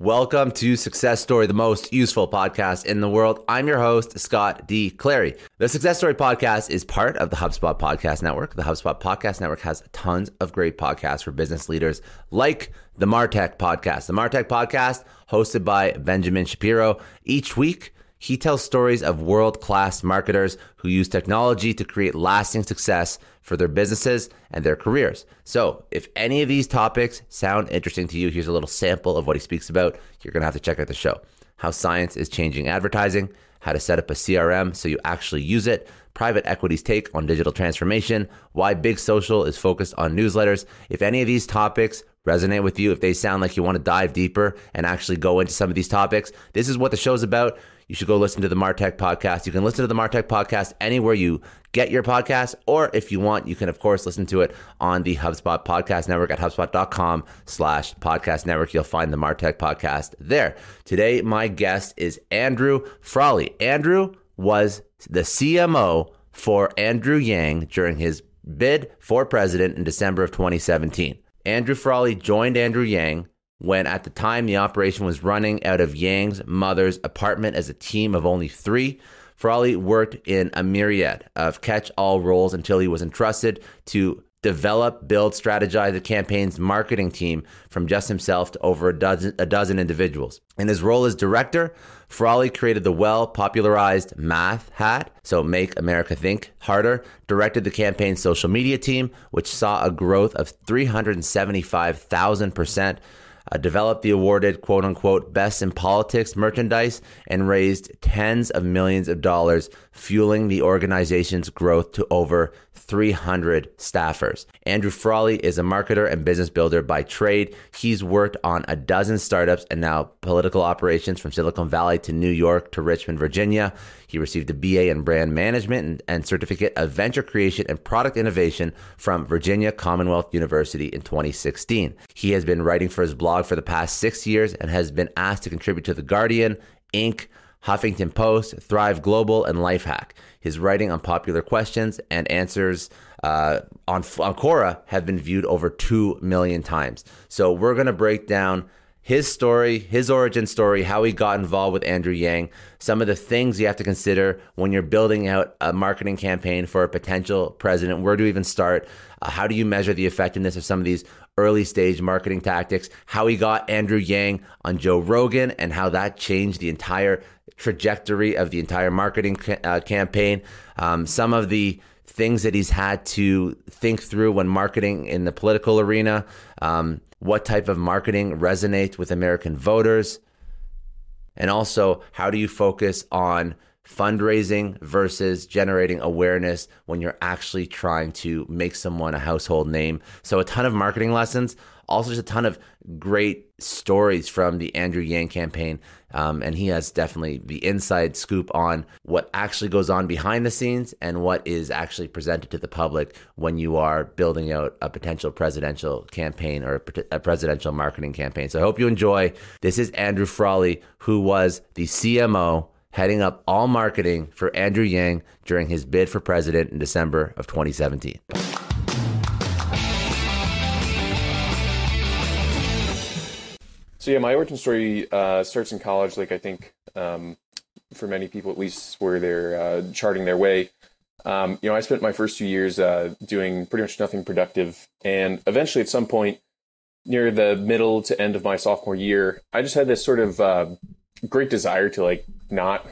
Welcome to Success Story, the most useful podcast in the world. I'm your host, Scott D. Clary. The Success Story podcast is part of the HubSpot Podcast Network. The HubSpot Podcast Network has tons of great podcasts for business leaders, like the Martech Podcast. The Martech Podcast, hosted by Benjamin Shapiro. Each week, he tells stories of world class marketers who use technology to create lasting success for their businesses and their careers. So, if any of these topics sound interesting to you, here's a little sample of what he speaks about. You're going to have to check out the show. How science is changing advertising, how to set up a CRM so you actually use it, private equity's take on digital transformation, why Big Social is focused on newsletters. If any of these topics resonate with you, if they sound like you want to dive deeper and actually go into some of these topics, this is what the show's about you should go listen to the Martech podcast. You can listen to the Martech podcast anywhere you get your podcast, or if you want, you can of course listen to it on the HubSpot podcast network at HubSpot.com slash podcast network. You'll find the Martech podcast there. Today, my guest is Andrew Frawley. Andrew was the CMO for Andrew Yang during his bid for president in December of 2017. Andrew Frawley joined Andrew Yang when at the time the operation was running out of Yang's mother's apartment as a team of only three. Frawley worked in a myriad of catch all roles until he was entrusted to develop, build, strategize the campaign's marketing team from just himself to over a dozen, a dozen individuals. In his role as director, Frawley created the well popularized math hat, so Make America Think Harder, directed the campaign's social media team, which saw a growth of 375,000% uh, developed the awarded quote unquote best in politics merchandise and raised tens of millions of dollars, fueling the organization's growth to over 300 staffers. Andrew Frawley is a marketer and business builder by trade. He's worked on a dozen startups and now political operations from Silicon Valley to New York to Richmond, Virginia. He received a BA in brand management and, and certificate of venture creation and product innovation from Virginia Commonwealth University in 2016. He has been writing for his blog for the past six years and has been asked to contribute to The Guardian, Inc., Huffington Post, Thrive Global, and Lifehack. His writing on popular questions and answers uh, on, on Quora have been viewed over 2 million times. So we're going to break down his story, his origin story, how he got involved with Andrew Yang, some of the things you have to consider when you're building out a marketing campaign for a potential president. Where do you even start? Uh, how do you measure the effectiveness of some of these early stage marketing tactics? How he got Andrew Yang on Joe Rogan and how that changed the entire trajectory of the entire marketing ca- uh, campaign. Um, some of the things that he's had to think through when marketing in the political arena. Um, what type of marketing resonates with American voters? And also, how do you focus on fundraising versus generating awareness when you're actually trying to make someone a household name? So, a ton of marketing lessons, also just a ton of great stories from the Andrew Yang campaign. Um, and he has definitely the inside scoop on what actually goes on behind the scenes and what is actually presented to the public when you are building out a potential presidential campaign or a presidential marketing campaign. So I hope you enjoy. This is Andrew Frawley, who was the CMO heading up all marketing for Andrew Yang during his bid for president in December of 2017. So yeah, my origin story uh, starts in college. Like I think um, for many people, at least, where they're uh, charting their way. Um, you know, I spent my first two years uh, doing pretty much nothing productive, and eventually, at some point near the middle to end of my sophomore year, I just had this sort of uh, great desire to like not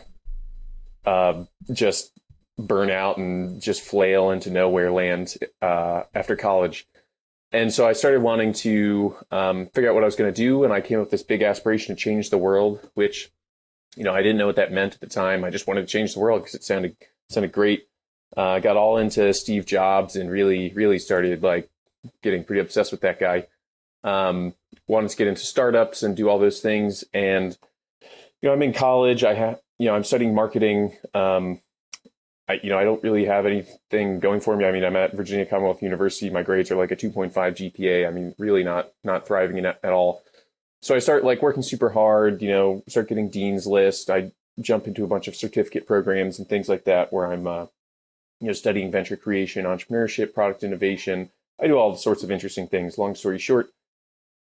uh, just burn out and just flail into nowhere land uh, after college. And so I started wanting to um, figure out what I was going to do, and I came up with this big aspiration to change the world, which, you know, I didn't know what that meant at the time. I just wanted to change the world because it sounded sounded great. Uh, I got all into Steve Jobs and really, really started like getting pretty obsessed with that guy. Um, wanted to get into startups and do all those things, and you know, I'm in college. I have, you know, I'm studying marketing. Um, I, you know, I don't really have anything going for me. I mean, I'm at Virginia Commonwealth University. My grades are like a 2.5 GPA. I mean, really not not thriving in at all. So I start like working super hard. You know, start getting dean's list. I jump into a bunch of certificate programs and things like that, where I'm, uh, you know, studying venture creation, entrepreneurship, product innovation. I do all sorts of interesting things. Long story short,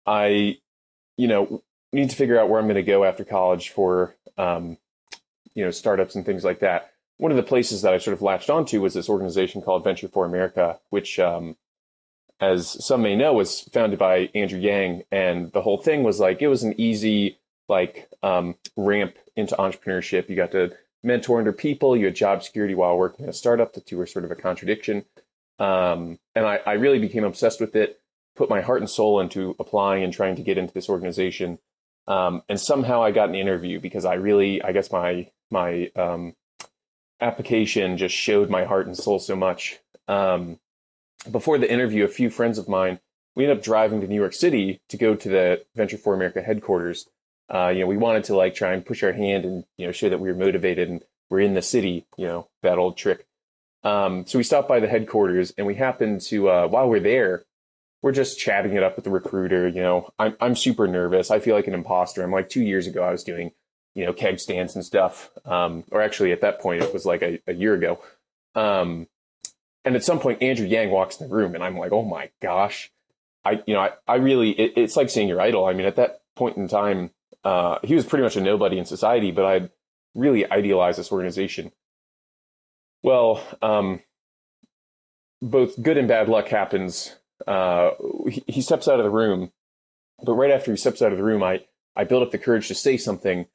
I, you know, need to figure out where I'm going to go after college for, um, you know, startups and things like that one of the places that I sort of latched onto was this organization called Venture for America, which, um, as some may know, was founded by Andrew Yang. And the whole thing was like, it was an easy, like, um, ramp into entrepreneurship. You got to mentor under people, you had job security while working at a startup. The two were sort of a contradiction. Um, and I, I really became obsessed with it, put my heart and soul into applying and trying to get into this organization. Um, and somehow I got an interview because I really, I guess my, my, um, application just showed my heart and soul so much. Um, before the interview, a few friends of mine, we ended up driving to New York City to go to the Venture for America headquarters. Uh, you know, we wanted to like try and push our hand and you know show that we were motivated and we're in the city. You know, that old trick. Um, so we stopped by the headquarters and we happened to uh, while we're there, we're just chatting it up with the recruiter. You know, I'm I'm super nervous. I feel like an imposter. I'm like two years ago I was doing you know, keg stands and stuff. Um, or actually, at that point, it was like a, a year ago. Um, and at some point, Andrew Yang walks in the room, and I'm like, oh my gosh, I, you know, I, I really, it, it's like seeing your idol. I mean, at that point in time, uh, he was pretty much a nobody in society, but I really idealized this organization. Well, um, both good and bad luck happens. Uh, he, he steps out of the room, but right after he steps out of the room, I, I build up the courage to say something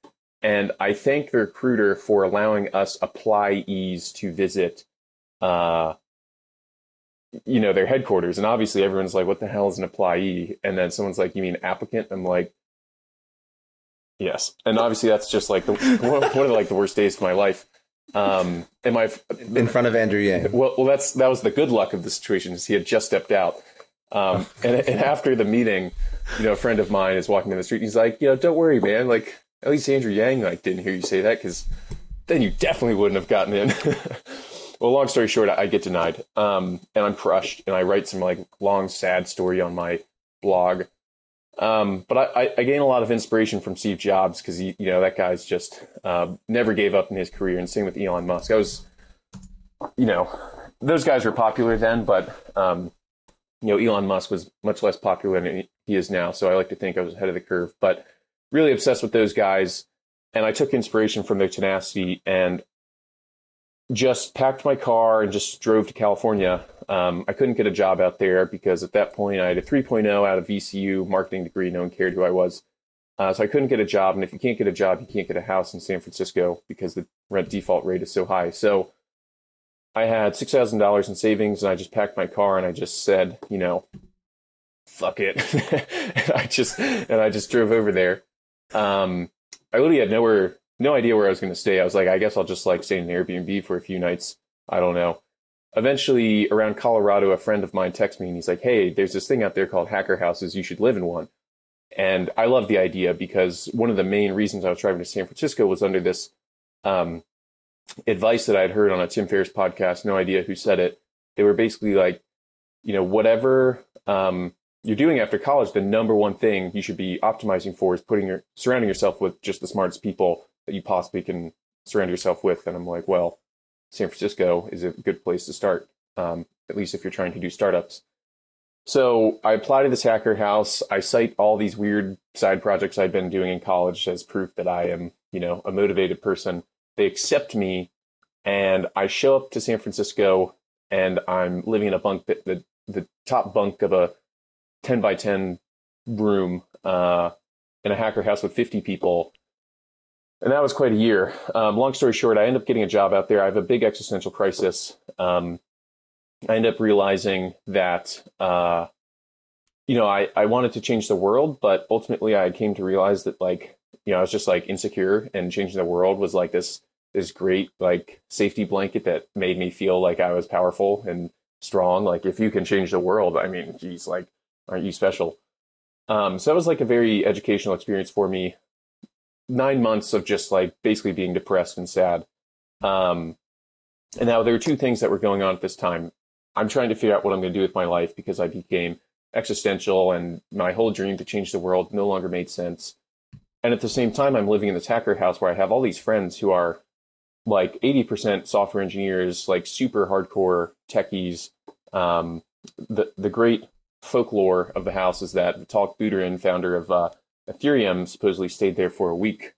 and I thank the recruiter for allowing us applyees to visit, uh, you know, their headquarters. And obviously everyone's like, what the hell is an applyee? And then someone's like, you mean applicant? I'm like, yes. And obviously that's just like the, one, of like the worst days of my life. Um, and my, in front of Andrew Yang. Well, well, that's, that was the good luck of the situation is he had just stepped out. Um, and, and after the meeting, you know, a friend of mine is walking down the street. And he's like, you know, don't worry, man. Like, at least Andrew Yang like didn't hear you say that because then you definitely wouldn't have gotten in. well, long story short, I, get denied, um, and I'm crushed, and I write some like long sad story on my blog. Um, but I, I, gain a lot of inspiration from Steve Jobs because you know that guy's just uh, never gave up in his career, and same with Elon Musk. I was, you know, those guys were popular then, but um, you know Elon Musk was much less popular than he is now. So I like to think I was ahead of the curve, but really obsessed with those guys. And I took inspiration from their tenacity and just packed my car and just drove to California. Um, I couldn't get a job out there because at that point I had a 3.0 out of VCU marketing degree. No one cared who I was. Uh, so I couldn't get a job. And if you can't get a job, you can't get a house in San Francisco because the rent default rate is so high. So I had $6,000 in savings and I just packed my car and I just said, you know, fuck it. and I just, and I just drove over there. Um, I really had nowhere, no idea where I was going to stay. I was like, I guess I'll just like stay in an Airbnb for a few nights. I don't know. Eventually, around Colorado, a friend of mine texts me and he's like, Hey, there's this thing out there called hacker houses. You should live in one. And I love the idea because one of the main reasons I was driving to San Francisco was under this um, advice that I'd heard on a Tim Ferriss podcast. No idea who said it. They were basically like, you know, whatever um, you're doing after college, the number one thing you should be optimizing for is putting your surrounding yourself with just the smartest people that you possibly can surround yourself with. And I'm like, well, San Francisco is a good place to start, um, at least if you're trying to do startups. So I apply to this hacker house. I cite all these weird side projects I've been doing in college as proof that I am, you know, a motivated person. They accept me, and I show up to San Francisco, and I'm living in a bunk that the the top bunk of a 10 by 10 room uh, in a hacker house with 50 people. and that was quite a year. Um, long story short, I end up getting a job out there. I have a big existential crisis. Um, I end up realizing that, uh, you know, I, I wanted to change the world, but ultimately I came to realize that like, you know, I was just like insecure and changing the world was like this, this great like safety blanket that made me feel like I was powerful and strong. Like if you can change the world, I mean, geez, like, aren't you special? Um, so that was like a very educational experience for me nine months of just like basically being depressed and sad. Um, and now there were two things that were going on at this time. I'm trying to figure out what I'm going to do with my life because I became existential and my whole dream to change the world no longer made sense. And at the same time, I'm living in this hacker house where I have all these friends who are like 80% software engineers, like super hardcore techies. Um, the, the great folklore of the house is that Vitalik Buterin, founder of uh, Ethereum supposedly stayed there for a week.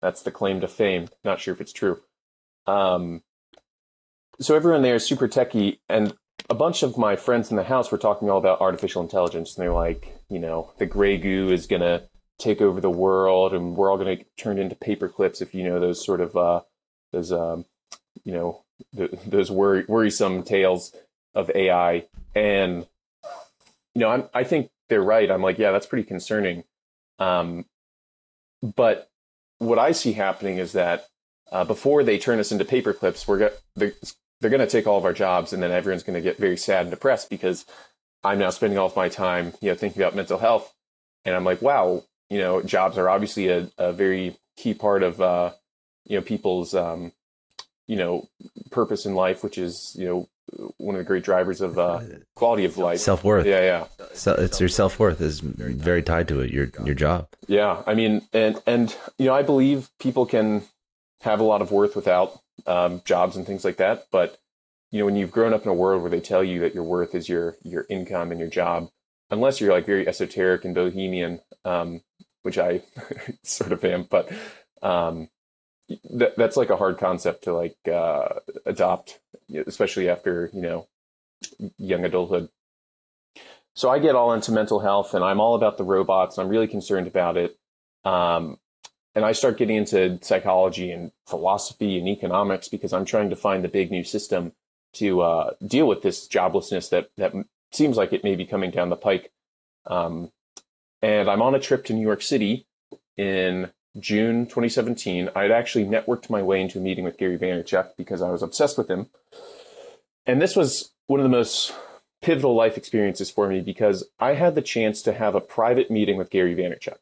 That's the claim to fame. Not sure if it's true. Um, so everyone there is super techie, and a bunch of my friends in the house were talking all about artificial intelligence, and they're like, you know, the gray goo is gonna take over the world, and we're all gonna turn into paper clips if you know those sort of uh, those um, you know the, those worry, worrisome tales of AI. And you know, I'm, I think they're right. I'm like, yeah, that's pretty concerning. Um, but what I see happening is that uh, before they turn us into paper clips, we're they're, they're going to take all of our jobs, and then everyone's going to get very sad and depressed because I'm now spending all of my time, you know, thinking about mental health, and I'm like, wow, you know, jobs are obviously a, a very key part of uh, you know people's um, you know purpose in life, which is you know one of the great drivers of uh, quality of life, self worth. Yeah, yeah. So it's your self worth is very tied to it. Your your job. Yeah, I mean, and and you know, I believe people can have a lot of worth without um, jobs and things like that. But you know, when you've grown up in a world where they tell you that your worth is your your income and your job, unless you're like very esoteric and bohemian, um, which I sort of am, but um, that, that's like a hard concept to like uh, adopt, especially after you know young adulthood. So I get all into mental health, and I'm all about the robots. and I'm really concerned about it, um, and I start getting into psychology and philosophy and economics because I'm trying to find the big new system to uh, deal with this joblessness that that seems like it may be coming down the pike. Um, and I'm on a trip to New York City in June 2017, I had actually networked my way into a meeting with Gary Vaynerchuk because I was obsessed with him. And this was one of the most pivotal life experiences for me because I had the chance to have a private meeting with Gary Vaynerchuk.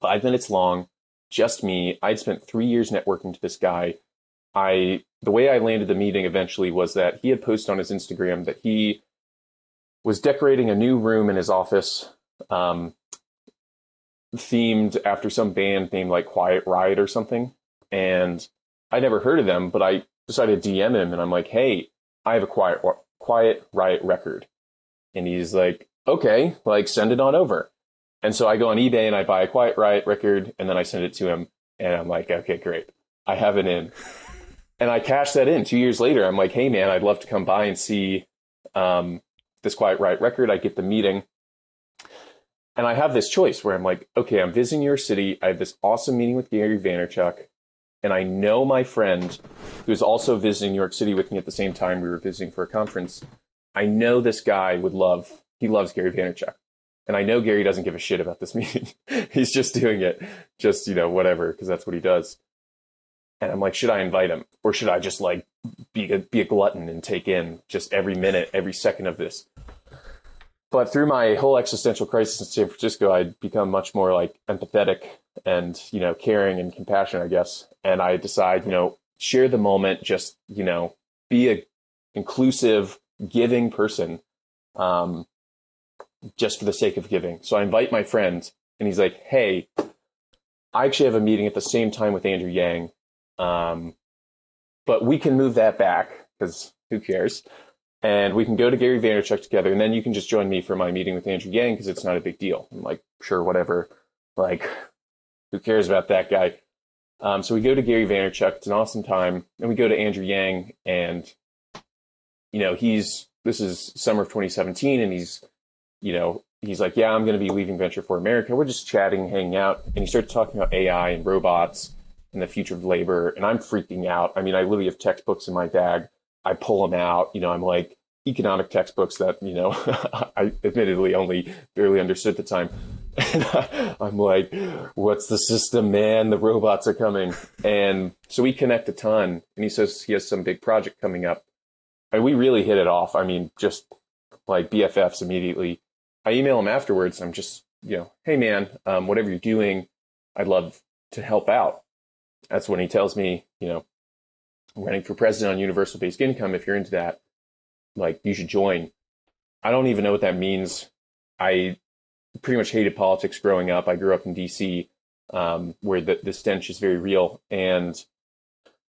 Five minutes long, just me. I'd spent three years networking to this guy. I the way I landed the meeting eventually was that he had posted on his Instagram that he was decorating a new room in his office um, themed after some band named like Quiet Riot or something. And I never heard of them, but I decided to DM him and I'm like, hey, I have a Quiet, Quiet Riot record. And he's like, okay, like send it on over. And so I go on eBay and I buy a Quiet Riot record and then I send it to him. And I'm like, okay, great. I have it in. And I cash that in two years later. I'm like, hey, man, I'd love to come by and see um, this Quiet Riot record. I get the meeting and I have this choice where I'm like, okay, I'm visiting your city. I have this awesome meeting with Gary Vaynerchuk, and I know my friend who's also visiting New York City with me at the same time we were visiting for a conference. I know this guy would love. He loves Gary Vaynerchuk, and I know Gary doesn't give a shit about this meeting. He's just doing it, just you know, whatever, because that's what he does. And I'm like, should I invite him, or should I just like be a, be a glutton and take in just every minute, every second of this? But through my whole existential crisis in San Francisco, I'd become much more like empathetic and, you know, caring and compassionate, I guess. And I decide, you know, share the moment, just, you know, be a inclusive, giving person, um, just for the sake of giving. So I invite my friend and he's like, Hey, I actually have a meeting at the same time with Andrew Yang. Um, but we can move that back because who cares? And we can go to Gary Vaynerchuk together, and then you can just join me for my meeting with Andrew Yang because it's not a big deal. I'm like, sure, whatever. Like, who cares about that guy? Um, so we go to Gary Vaynerchuk. It's an awesome time, and we go to Andrew Yang, and you know, he's this is summer of 2017, and he's, you know, he's like, yeah, I'm going to be leaving Venture for America. We're just chatting, hanging out, and he starts talking about AI and robots, and the future of labor. And I'm freaking out. I mean, I literally have textbooks in my bag. I pull them out. You know, I'm like economic textbooks that, you know, I admittedly only barely understood at the time. And I'm like, what's the system, man? The robots are coming. And so we connect a ton. And he says he has some big project coming up. And we really hit it off. I mean, just like BFFs immediately. I email him afterwards. I'm just, you know, hey man, um, whatever you're doing, I'd love to help out. That's when he tells me, you know, running for president on universal basic income. If you're into that, like you should join. I don't even know what that means. I pretty much hated politics growing up. I grew up in DC, um, where the, the stench is very real. And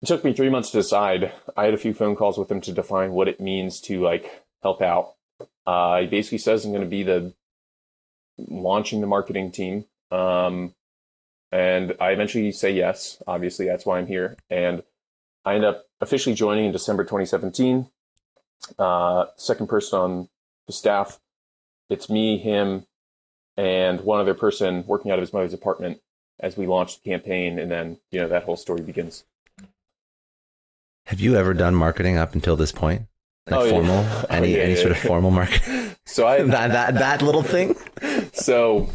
it took me three months to decide. I had a few phone calls with him to define what it means to like help out. Uh, he basically says I'm going to be the launching the marketing team. Um, and I eventually say yes. Obviously, that's why I'm here. And I end up officially joining in December 2017. Uh, second person on the staff. It's me, him, and one other person working out of his mother's apartment as we launch the campaign. And then, you know, that whole story begins. Have you ever done marketing up until this point? Like Oh, yeah. formal? Oh, Any yeah, any yeah, sort of formal marketing? So I, that, that that little thing? so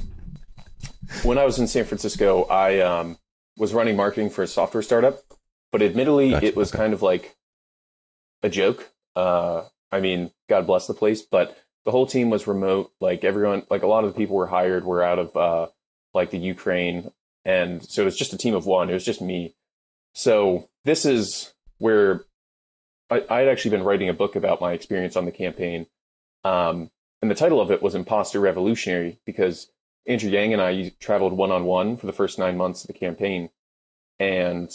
when I was in San Francisco, I um, was running marketing for a software startup, but admittedly, Gotcha, it was okay. kind of like a joke. Uh, I mean, God bless the place, but the whole team was remote. Like everyone, like a lot of the people were hired were out of uh, like the Ukraine, and so it was just a team of one. It was just me. So this is where I, I had actually been writing a book about my experience on the campaign. Um, and the title of it was Imposter Revolutionary because Andrew Yang and I traveled one on one for the first nine months of the campaign. And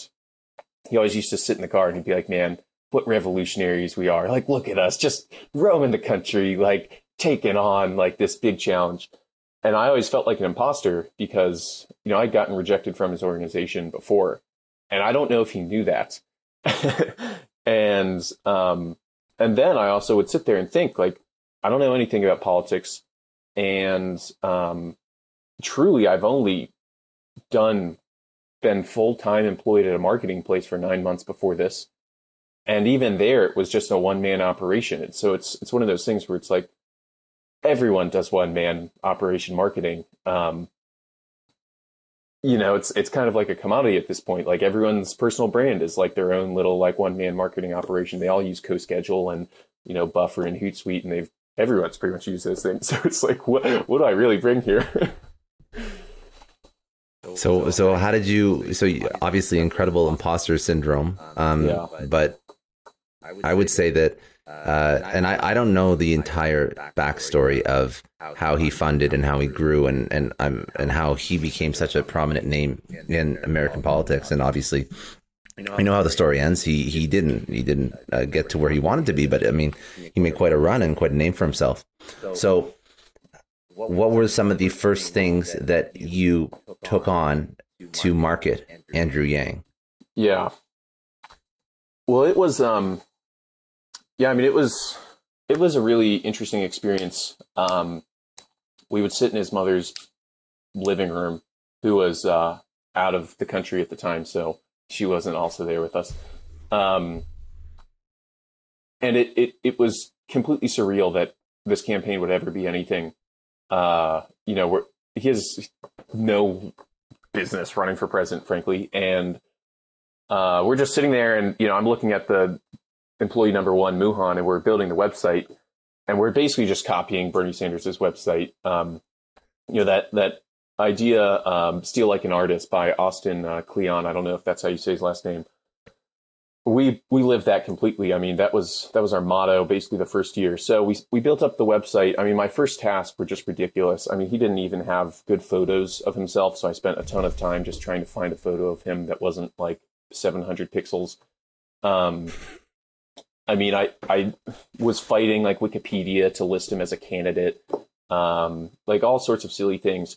he always used to sit in the car and he'd be like, man, what revolutionaries we are. Like, look at us, just roaming the country, like taking on like this big challenge. And I always felt like an imposter because, you know, I'd gotten rejected from his organization before. And I don't know if he knew that. and, um, and then I also would sit there and think like, I don't know anything about politics. And, um, truly, I've only done, been full time employed at a marketing place for nine months before this. And even there, it was just a one man operation. And so it's, it's one of those things where it's like, everyone does one man operation marketing. Um, you know, it's it's kind of like a commodity at this point. Like everyone's personal brand is like their own little like one man marketing operation. They all use CoSchedule and you know Buffer and Hootsuite, and they've everyone's pretty much used those things. So it's like, what what do I really bring here? So so how did you so you, obviously incredible imposter syndrome. Um Yeah. but I would say that uh, and I, I don't know the entire backstory of how he funded and how he grew and and um, and how he became such a prominent name in American politics. And obviously, I know how the story ends. He he didn't he didn't uh, get to where he wanted to be, but I mean, he made quite a run and quite a name for himself. So, what were some of the first things that you took on to market Andrew Yang? yeah. Well, it was um, yeah. I mean, it was it was a really interesting experience. Um, we would sit in his mother's living room, who was uh, out of the country at the time, so she wasn't also there with us. Um, and it, it it was completely surreal that this campaign would ever be anything. Uh, you know, where he has no business running for president, frankly, and uh, we're just sitting there, and you know, I'm looking at the employee number one, Muhan, and we're building the website, and we're basically just copying Bernie Sanders' website. Um, you know that that idea, um, "Steal Like an Artist" by Austin uh, Kleon. I don't know if that's how you say his last name. We we lived that completely. I mean, that was that was our motto basically the first year. So we we built up the website. I mean, my first tasks were just ridiculous. I mean, he didn't even have good photos of himself, so I spent a ton of time just trying to find a photo of him that wasn't like 700 pixels. Um, I mean, I I was fighting like Wikipedia to list him as a candidate, um, like all sorts of silly things.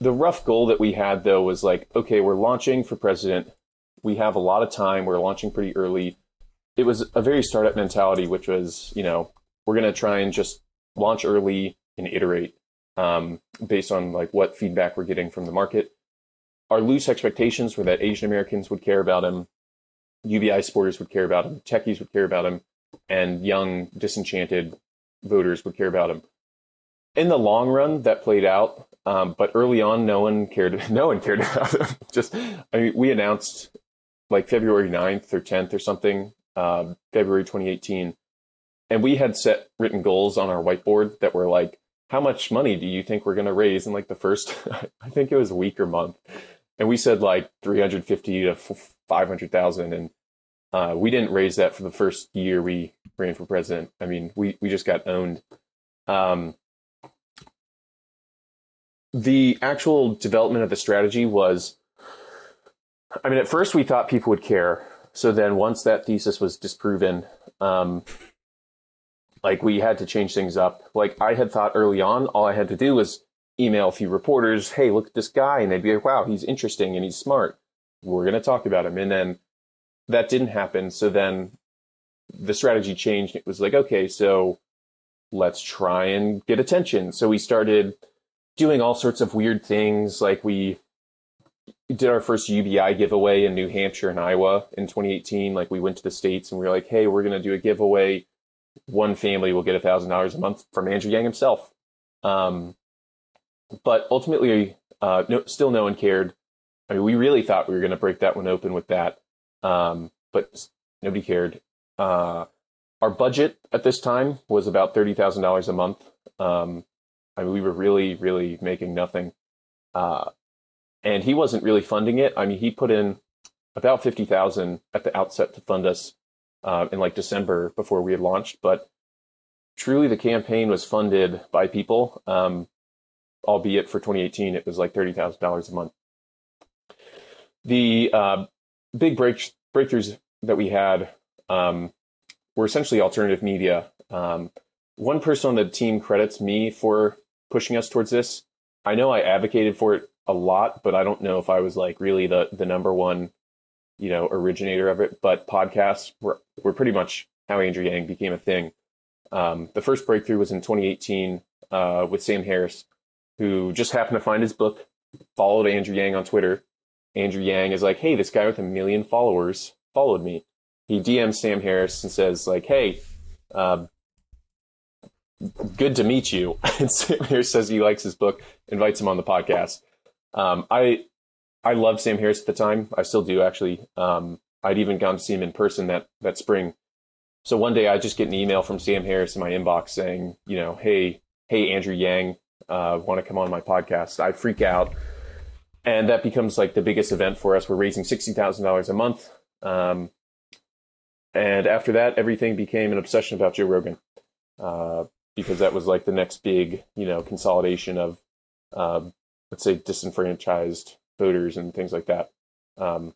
The rough goal that we had though was like, okay, we're launching for president. We have a lot of time. We're launching pretty early. It was a very startup mentality, which was, you know, we're gonna try and just launch early and iterate um, based on like what feedback we're getting from the market. our loose expectations were that Asian Americans would care about him, UBI supporters would care about him, techies would care about him, and young disenchanted voters would care about him. In the long run, that played out, um, but early on, no one cared. No one cared about him. Just, I mean, we announced like February 9th or 10th or something, uh, February 2018, and we had set written goals on our whiteboard that were like, how much money do you think we're going to raise in like the first, I think it was a week or month. And we said like 350 to 500,000. And uh, we didn't raise that for the first year we ran for president. I mean, we, we just got owned. Um, the actual development of the strategy was, I mean, at first we thought people would care. So then once that thesis was disproven, um, like we had to change things up. Like I had thought early on, all I had to do was email a few reporters, hey, look at this guy. And they'd be like, wow, he's interesting and he's smart. We're going to talk about him. And then that didn't happen. So then the strategy changed. It was like, okay, so let's try and get attention. So we started doing all sorts of weird things. Like we did our first UBI giveaway in New Hampshire and Iowa in 2018. Like we went to the States and we were like, hey, we're going to do a giveaway one family will get a thousand dollars a month from Andrew Yang himself. Um, but ultimately, uh, no, still no one cared. I mean, we really thought we were going to break that one open with that, um, but nobody cared. Uh, our budget at this time was about thirty thousand dollars a month. Um, I mean, we were really, really making nothing, uh, and he wasn't really funding it. I mean, he put in about fifty thousand at the outset to fund us, uh, in like December before we had launched. But truly, the campaign was funded by people, um, albeit for 2018, it was like $30,000 a month. The uh, big break- breakthroughs that we had um, were essentially alternative media. Um, one person on the team credits me for pushing us towards this. I know I advocated for it a lot, but I don't know if I was like really the the number one you know, originator of it, but podcasts were, were pretty much how Andrew Yang became a thing. Um, the first breakthrough was in 2018 uh, with Sam Harris, who just happened to find his book, followed Andrew Yang on Twitter. Andrew Yang is like, hey, this guy with a million followers followed me. He DMs Sam Harris and says, like, hey, uh, good to meet you. and Sam Harris says he likes his book, invites him on the podcast. Um, I I loved Sam Harris at the time. I still do actually. Um, I'd even gone to see him in person that that spring. So one day I just get an email from Sam Harris in my inbox saying, you know, hey, hey Andrew Yang, uh, want to come on my podcast? I freak out, and that becomes like the biggest event for us. We're raising sixty thousand dollars a month, um, and after that, everything became an obsession about Joe Rogan, uh, because that was like the next big, you know, consolidation of, uh, let's say, disenfranchised voters and things like that. Um,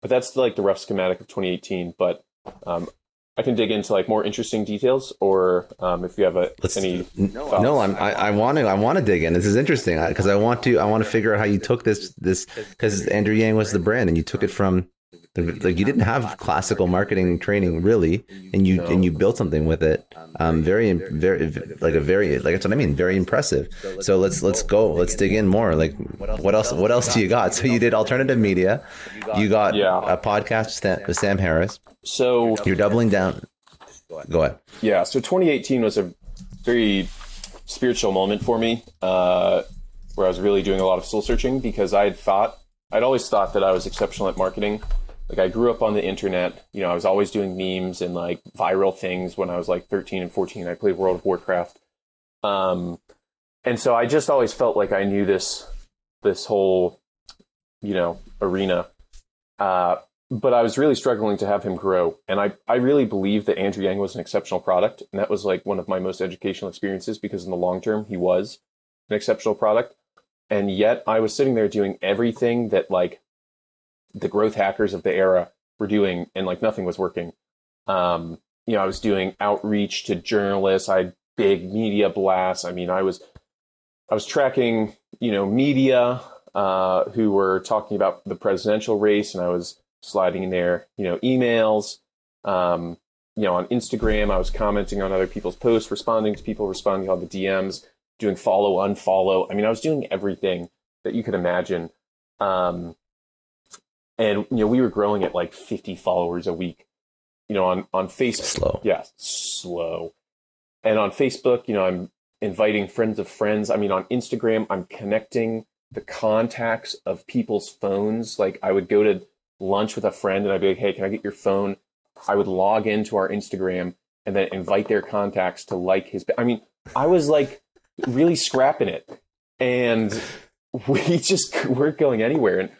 but that's like the rough schematic of 2018. But um, I can dig into like more interesting details, or um, if you have a, Let's, any. Thoughts. No, I'm, I, I want to. I want to dig in. This is interesting because I want to. I want to figure out how you took this. This because Andrew Yang was the brand, and you took it from like you didn't have classical marketing training really and you and you built something with it. Um very very like a very like that's what i mean very impressive. So let's let's go let's dig in more. Like what else what else do you got? So you did alternative media. You got yeah. a podcast with sam harris. So you're doubling down. Go ahead. Yeah so 2018 was a very spiritual moment for me uh where i was really doing a lot of soul searching because i had thought i'd always thought that i was exceptional at marketing like I grew up on the internet. You know, I was always doing memes and like viral things when I was like 13 and 14. I played World of Warcraft. Um, and so I just always felt like I knew this, this whole, you know, arena. Uh, but I was really struggling to have him grow. And I, I really believe that Andrew Yang was an exceptional product. And that was like one of my most educational experiences because in the long term, he was an exceptional product. And yet I was sitting there doing everything that like the growth hackers of the era were doing, and like nothing was working. Um, you know, I was doing outreach to journalists. I had big media blasts. I mean, I was, I was tracking, you know, media uh, who were talking about the presidential race, and I was sliding in there, you know, emails. Um, you know, on Instagram, I was commenting on other people's posts, responding to people, responding on the DMs, doing follow, unfollow. I mean, I was doing everything that you could imagine Um, and you know, we were growing at like 50 followers a week. You know, on on Facebook. Slow. Yeah, slow. And on Facebook, you know, I'm inviting friends of friends. I mean, on Instagram, I'm connecting the contacts of people's phones. Like, I would go to lunch with a friend and I'd be like, "Hey, can I get your phone?" I would log into our Instagram and then invite their contacts to like his. I mean, I was like really scrapping it, and we just weren't going anywhere. And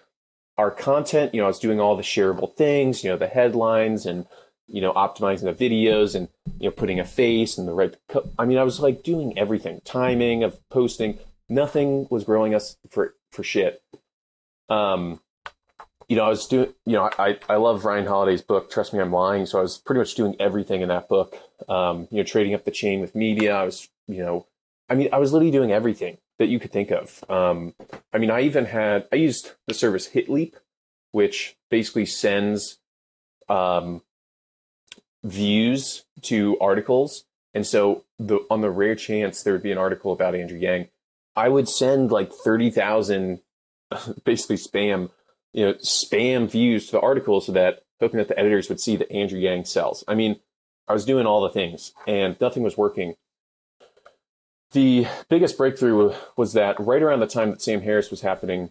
our content, you know, I was doing all the shareable things, you know, the headlines and you know, optimizing the videos and you know, putting a face and the right. Co- I mean, I was like doing everything, timing of posting. Nothing was growing us for for shit. Um, you know, I was doing, you know, I, I love Ryan Holiday's book, Trust Me, I'm Lying. So I was pretty much doing everything in that book. Um, you know, trading up the chain with media. I was, you know, I mean, I was literally doing everything that you could think of. Um, I mean, I even had, I used the service HitLeap, which basically sends um, views to articles. And so the, on the rare chance there would be an article about Andrew Yang, I would send like 30,000 basically spam you know, spam views to the article so that hoping that the editors would see that Andrew Yang sells. I mean, I was doing all the things and nothing was working. The biggest breakthrough was that right around the time that Sam Harris was happening,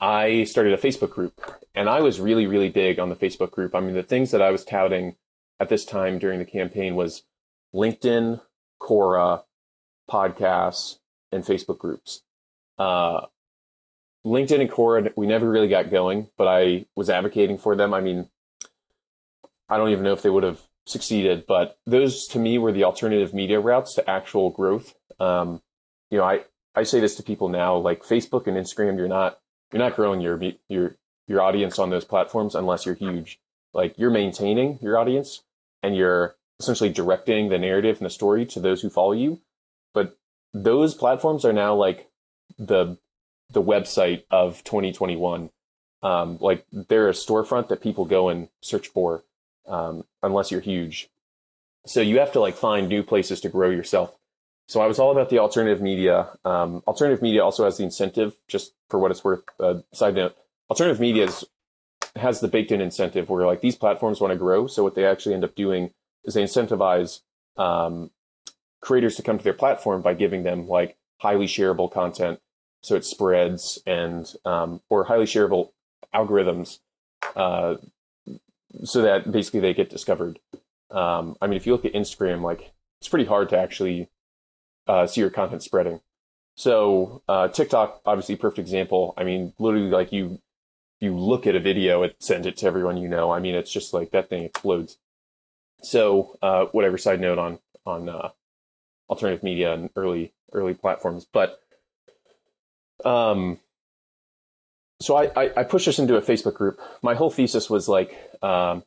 I started a Facebook group and I was really, really big on the Facebook group. I mean, the things that I was touting at this time during the campaign was LinkedIn, Quora, podcasts, and Facebook groups. Uh, LinkedIn and Quora, we never really got going, but I was advocating for them. I mean, I don't even know if they would have succeeded, but those to me were the alternative media routes to actual growth. Um, you know, I, I say this to people now, like Facebook and Instagram, you're not you're not growing your your your audience on those platforms unless you're huge. Like you're maintaining your audience and you're essentially directing the narrative and the story to those who follow you. But those platforms are now like the the website of 2021. Um, like they're a storefront that people go and search for, um, unless you're huge. So you have to like find new places to grow yourself. So I was all about the alternative media. Um, alternative media also has the incentive, just for what it's worth. Uh, side note: alternative media is, has the baked-in incentive where like these platforms want to grow. So what they actually end up doing is they incentivize um, creators to come to their platform by giving them like highly shareable content so it spreads and um, or highly shareable algorithms uh, so that basically they get discovered. Um, i mean if you look at instagram like it's pretty hard to actually uh, see your content spreading. So uh, tiktok obviously perfect example. I mean literally like you you look at a video it sends it to everyone you know. I mean it's just like that thing explodes. So uh, whatever side note on on uh, alternative media and early early platforms. But um, so I, I, I pushed this into a Facebook group. My whole thesis was like, um,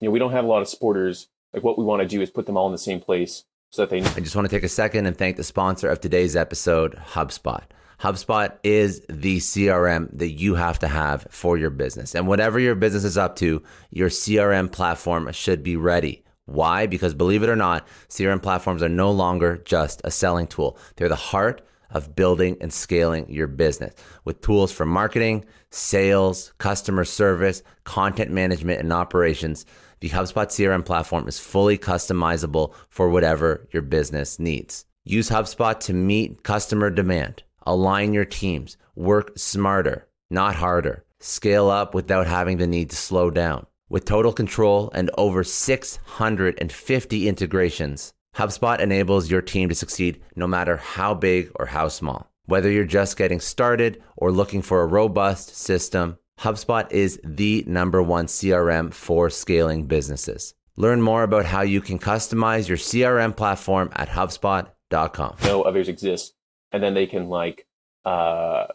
you know, we don't have a lot of supporters. Like what we want to do is put them all in the same place so that they. I just want to take a second and thank the sponsor of today's episode, HubSpot. HubSpot is the CRM that you have to have for your business. And whatever your business is up to, your CRM platform should be ready. Why? Because believe it or not, CRM platforms are no longer just a selling tool. They're the heart of building and scaling your business with tools for marketing, sales, customer service, content management, and operations. The HubSpot CRM platform is fully customizable for whatever your business needs. Use HubSpot to meet customer demand, align your teams, work smarter, not harder, scale up without having the need to slow down. With total control and over 650 integrations, HubSpot enables your team to succeed no matter how big or how small. Whether you're just getting started or looking for a robust system, HubSpot is the number one CRM for scaling businesses. Learn more about how you can customize your CRM platform at HubSpot.com. No others exist, and then they can like uh,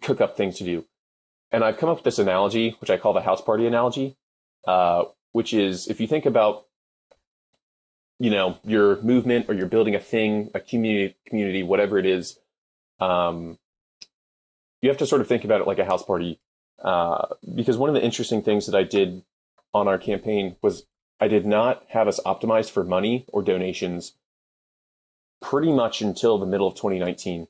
cook up things to do. And I've come up with this analogy, which I call the house party analogy, uh, which is if you think about you know your movement or you're building a thing a community community whatever it is um, you have to sort of think about it like a house party uh, because one of the interesting things that i did on our campaign was i did not have us optimized for money or donations pretty much until the middle of 2019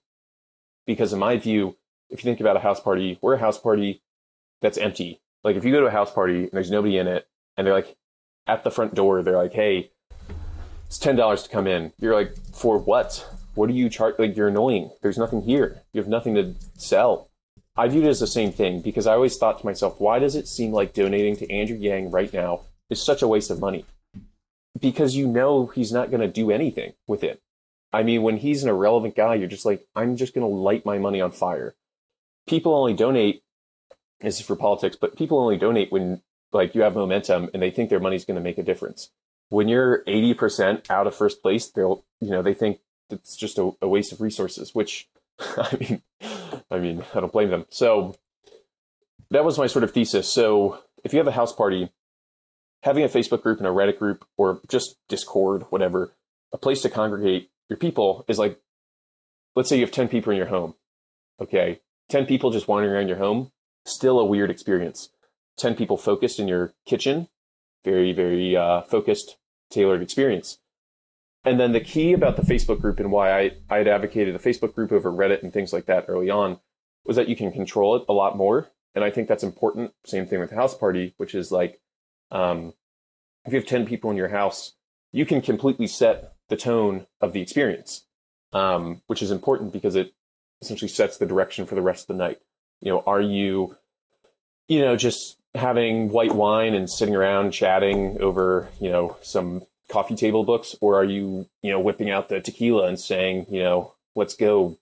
because in my view if you think about a house party, we're a house party that's empty. Like if you go to a house party and there's nobody in it, and they're like at the front door, they're like, "Hey, it's ten dollars to come in." You're like, "For what? What do you charge? Like you're annoying. There's nothing here. You have nothing to sell." I viewed it as the same thing because I always thought to myself, why does it seem like donating to Andrew Yang right now is such a waste of money? Because you know he's not going to do anything with it. I mean, when he's an irrelevant guy, you're just like, I'm just going to light my money on fire. People only donate, this is for politics, but people only donate when like you have momentum and they think their money's going to make a difference. When you're 80% out of first place, they'll, you know, they think it's just a, a waste of resources, which I mean, I mean, I don't blame them. So that was my sort of thesis. So if you have a house party, having a Facebook group and a Reddit group or just Discord, whatever, a place to congregate your people is like, let's say you have 10 people in your home. Okay. 10 people just wandering around your home, still a weird experience. 10 people focused in your kitchen, very, very uh, focused, tailored experience. And then the key about the Facebook group and why I, I had advocated the Facebook group over Reddit and things like that early on was that you can control it a lot more. And I think that's important. Same thing with the house party, which is like, um, if you have 10 people in your house, you can completely set the tone of the experience, um, which is important because it essentially sets the direction for the rest of the night. You know, are you, you know, just having white wine and sitting around chatting over, you know, some coffee table books, or are you, you know, whipping out the tequila and saying, you know, let's go,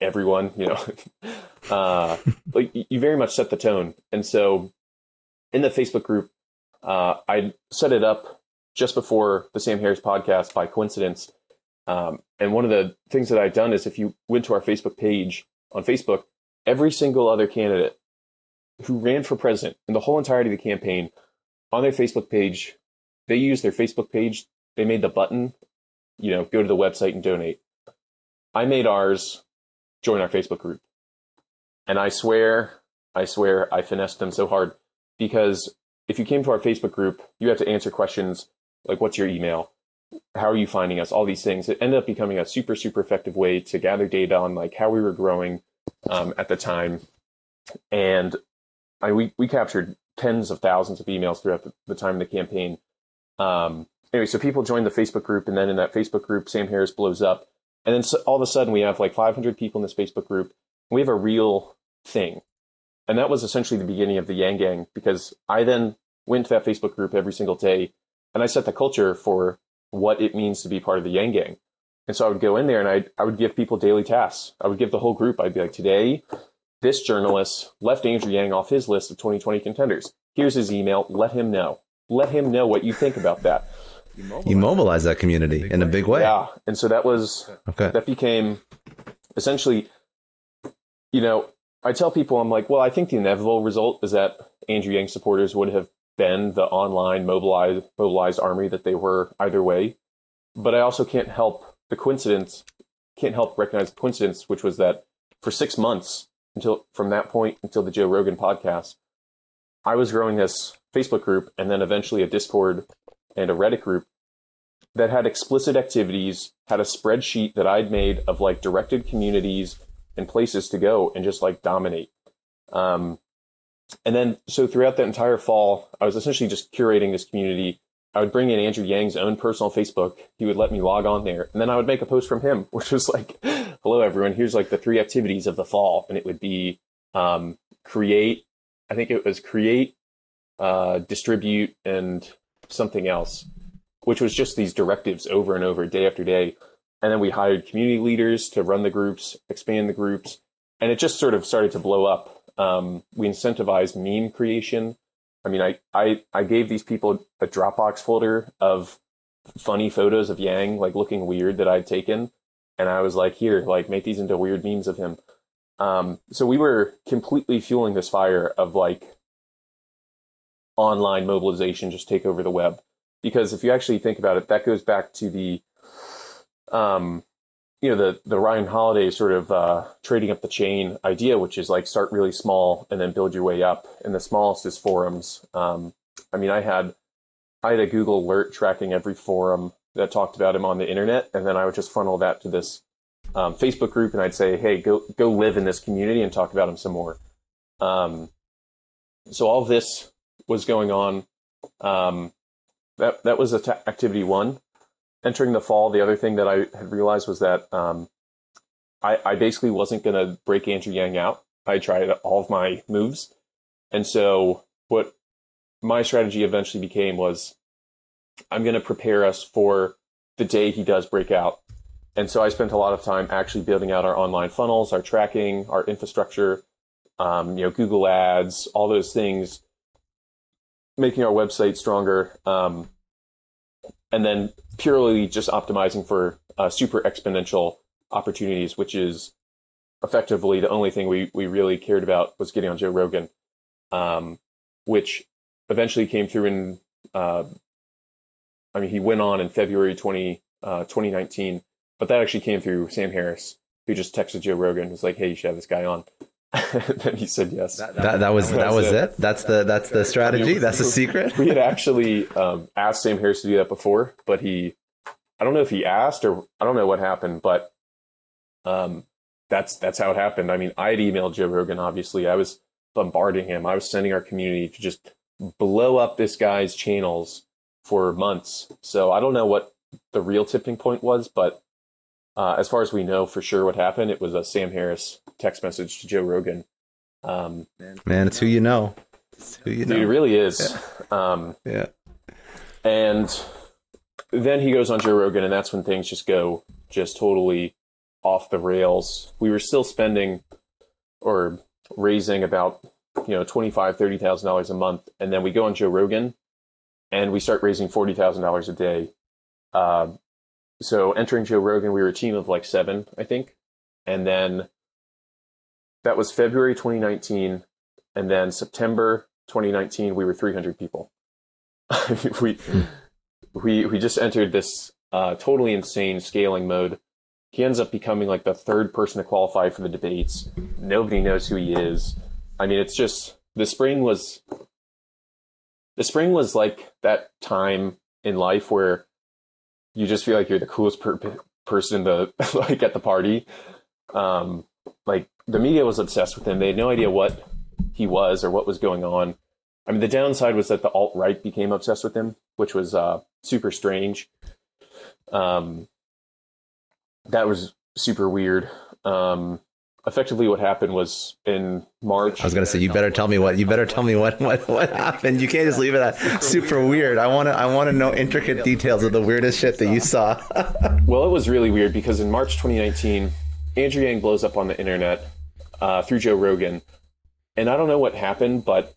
everyone, you know, uh, like you very much set the tone. And so, in the Facebook group, uh, I set it up just before the Sam Harris podcast by coincidence. Um, and one of the things that I'd done is if you went to our Facebook page on Facebook, every single other candidate who ran for president in the whole entirety of the campaign on their Facebook page they used their Facebook page. They made the button, you know, go to the website and donate. I made ours join our Facebook group. And I swear, I swear I finessed them so hard because if you came to our Facebook group, you have to answer questions like what's your email? How are you finding us? All these things. It ended up becoming a super, super effective way to gather data on like how we were growing um, at the time. And I, we, we captured tens of thousands of emails throughout the, the time of the campaign um, anyway, so people join the Facebook group, and then in that Facebook group, Sam Harris blows up, and then so, all of a sudden we have like 500 people in this Facebook group. we have a real thing, and that was essentially the beginning of the Yang Gang because I then went to that Facebook group every single day, and I set the culture for what it means to be part of the Yang Gang. And so I would go in there and I I would give people daily tasks. I would give the whole group. I'd be like, today, this journalist left Andrew Yang off his list of 2020 contenders. Here's his email. Let him know let him know what you think about that. You mobilize that community in a big way. Yeah. And so that was, okay. that became essentially, you know, I tell people, I'm like, well, I think the inevitable result is that Andrew Yang supporters would have been the online mobilized, mobilized army that they were either way. But I also can't help the coincidence, can't help recognize the coincidence, which was that for six months until from that point until the Joe Rogan podcast, I was growing this Facebook group and then eventually a Discord and a Reddit group that had explicit activities, had a spreadsheet that I'd made of like directed communities and places to go and just like dominate. Um, and then, so throughout that entire fall, I was essentially just curating this community. I would bring in Andrew Yang's own personal Facebook. He would let me log on there. And then I would make a post from him, which was like, hello, everyone. Here's like the three activities of the fall. And it would be um, create, I think it was create, uh, distribute, and something else, which was just these directives over and over, day after day. And then we hired community leaders to run the groups, expand the groups, and it just sort of started to blow up. Um, we incentivized meme creation. I mean, I, I, I gave these people a Dropbox folder of funny photos of Yang, like looking weird that I'd taken. And I was like, here, like make these into weird memes of him. Um, so we were completely fueling this fire of like online mobilization just take over the web. Because if you actually think about it, that goes back to the, um, you know, the the Ryan Holiday sort of uh, trading up the chain idea, which is like start really small and then build your way up. And the smallest is forums. Um, I mean, I had I had a Google alert tracking every forum that talked about him on the internet, and then I would just funnel that to this um, Facebook group and I'd say, "Hey, go go live in this community and talk about him some more." Um, so all this was going on. Um, that that was activity one. Entering the fall, the other thing that I had realized was that um, I, I basically wasn't going to break Andrew Yang out. I tried all of my moves, and so what my strategy eventually became was I'm going to prepare us for the day he does break out. And so I spent a lot of time actually building out our online funnels, our tracking, our infrastructure, um, you know, Google Ads, all those things, making our website stronger, um, and then purely just optimizing for uh, super exponential opportunities, which is effectively the only thing we we really cared about was getting on Joe Rogan, um, which eventually came through in. Uh, I mean, he went on in February 20, uh, 2019, but that actually came through Sam Harris, who just texted Joe Rogan, was like, "Hey, you should have this guy on." then he said yes. That, that, that was that was it. it. That's the that's the strategy. I mean, that's the secret. we had actually um, asked Sam Harris to do that before, but he, I don't know if he asked or I don't know what happened, but um, that's that's how it happened. I mean, I had emailed Joe Rogan. Obviously, I was bombarding him. I was sending our community to just blow up this guy's channels for months. So I don't know what the real tipping point was, but uh, as far as we know for sure what happened, it was a Sam Harris text message to Joe Rogan. Um, Man, it's who you know. It's who you know. It really is. Yeah. Um, yeah. And then he goes on Joe Rogan, and that's when things just go just totally off the rails. We were still spending or raising about you know twenty five thirty thousand dollars a month, and then we go on Joe Rogan, and we start raising forty thousand dollars a day. Uh, so entering Joe Rogan, we were a team of like seven, I think. And then that was February 2019. And then September 2019, we were 300 people. we, we, we just entered this uh, totally insane scaling mode. He ends up becoming like the third person to qualify for the debates. Nobody knows who he is. I mean, it's just the spring was the spring was like that time in life where you just feel like you're the coolest per- person to like at the party. Um, like the media was obsessed with him. They had no idea what he was or what was going on. I mean, the downside was that the alt right became obsessed with him, which was uh, super strange. Um, that was super weird. Um, effectively what happened was in March. I was going to say you better tell me what you better tell me what what what happened. You can't just leave it at super weird. I want to I want to know intricate details of the weirdest shit that you saw. well, it was really weird because in March 2019, Andrew Yang blows up on the internet uh, through Joe Rogan, and I don't know what happened, but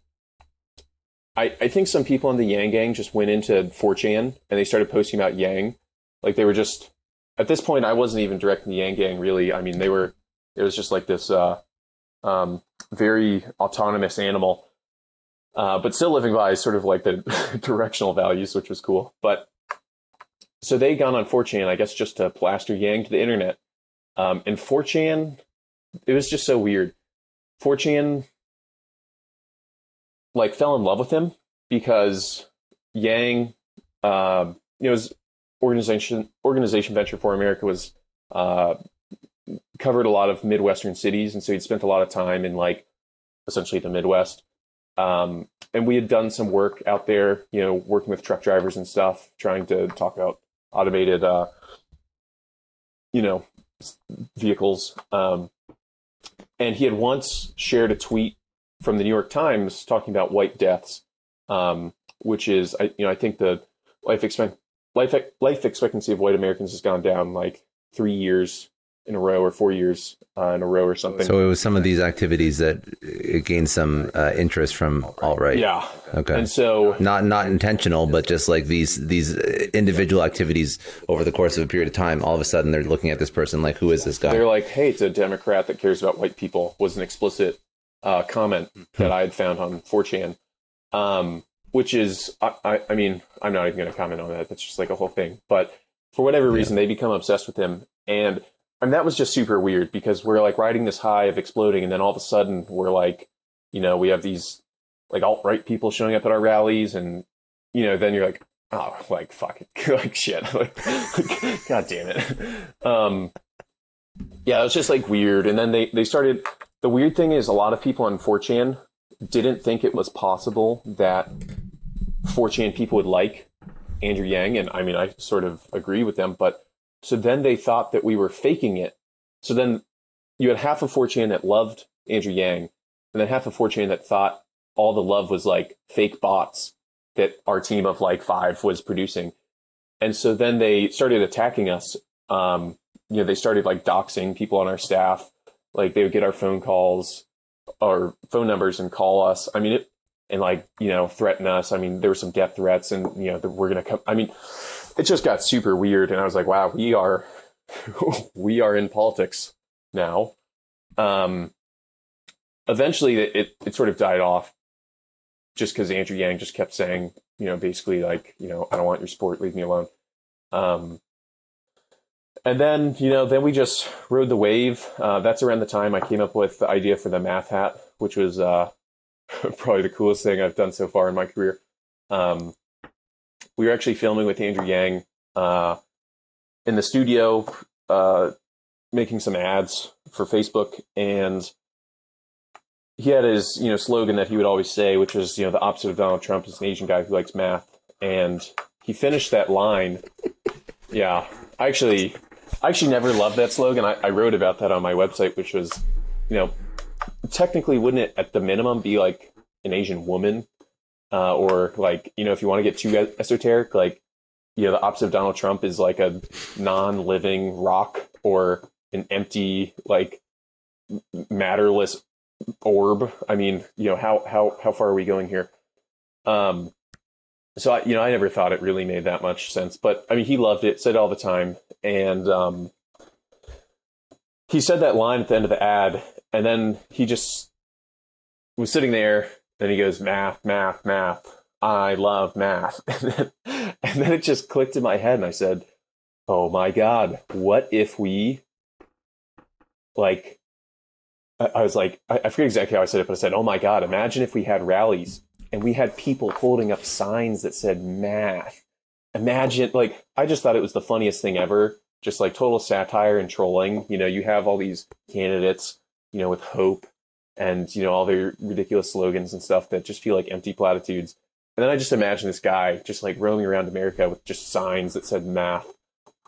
I I think some people in the Yang gang just went into 4chan and they started posting about Yang, like they were just. At this point, I wasn't even directing the Yang gang really. I mean, they were it was just like this uh, um, very autonomous animal, uh, but still living by sort of like the directional values, which was cool. But so they got on 4chan, I guess, just to plaster Yang to the internet. Um, and 4chan, it was just so weird. 4chan like fell in love with him because Yang, uh, you know, his organization organization Venture for America was uh, covered a lot of Midwestern cities, and so he'd spent a lot of time in like essentially the Midwest. Um, and we had done some work out there, you know, working with truck drivers and stuff, trying to talk about automated, uh, you know, vehicles. Um, and he had once shared a tweet from the New York Times talking about white deaths, um, which is, I, you know, I think the life expect life life expectancy of white Americans has gone down like three years in a row or four years uh, in a row or something. So it was some of these activities that it gained some uh, interest from alt right. Yeah. Okay. And so not not intentional, but just like these these individual activities over the course of a period of time. All of a sudden, they're looking at this person like, who is this guy? They're like, hey, it's a Democrat that cares about white people. Was an explicit uh, comment hmm. that I had found on 4chan. Um, which is, I, I, I mean, I'm not even going to comment on that. That's just like a whole thing. But for whatever reason, yeah. they become obsessed with him. And and that was just super weird because we're like riding this high of exploding, and then all of a sudden we're like, you know, we have these like alt right people showing up at our rallies, and you know, then you're like, oh, like fuck it, like shit, like, god damn it. Um, Yeah, it was just like weird. And then they, they started. The weird thing is, a lot of people on 4chan didn't think it was possible that 4chan people would like Andrew Yang. And I mean, I sort of agree with them. But so then they thought that we were faking it. So then you had half of 4chan that loved Andrew Yang, and then half of 4chan that thought all the love was like fake bots that our team of like five was producing. And so then they started attacking us. Um, you know, they started like doxing people on our staff. Like they would get our phone calls or phone numbers and call us. I mean, it, and like, you know, threaten us. I mean, there were some death threats and, you know, we're to come. I mean, it just got super weird. And I was like, wow, we are, we are in politics now. Um, eventually it, it, it sort of died off just because Andrew Yang just kept saying, you know, basically like, you know, I don't want your sport, leave me alone. Um, and then, you know, then we just rode the wave. Uh, that's around the time I came up with the idea for the math hat, which was uh, probably the coolest thing I've done so far in my career. Um, we were actually filming with Andrew Yang uh, in the studio, uh, making some ads for Facebook, and he had his you know slogan that he would always say, which was you know the opposite of Donald Trump is an Asian guy who likes math, and he finished that line. Yeah, I actually, I actually never loved that slogan. I, I wrote about that on my website, which was, you know, technically wouldn't it at the minimum be like an Asian woman, uh, or like you know if you want to get too esoteric, like you know the opposite of Donald Trump is like a non-living rock or an empty like matterless orb. I mean, you know, how how how far are we going here? Um, so I, you know, I never thought it really made that much sense, but I mean, he loved it, said it all the time, and um, he said that line at the end of the ad, and then he just was sitting there, and he goes, "Math, math, math. I love math," and then, and then it just clicked in my head, and I said, "Oh my god, what if we like I was like, I forget exactly how I said it, but I said, "Oh my god, imagine if we had rallies and we had people holding up signs that said math. Imagine, like, I just thought it was the funniest thing ever. Just like total satire and trolling. You know, you have all these candidates, you know, with hope and you know all their ridiculous slogans and stuff that just feel like empty platitudes. And then I just imagine this guy just like roaming around America with just signs that said math.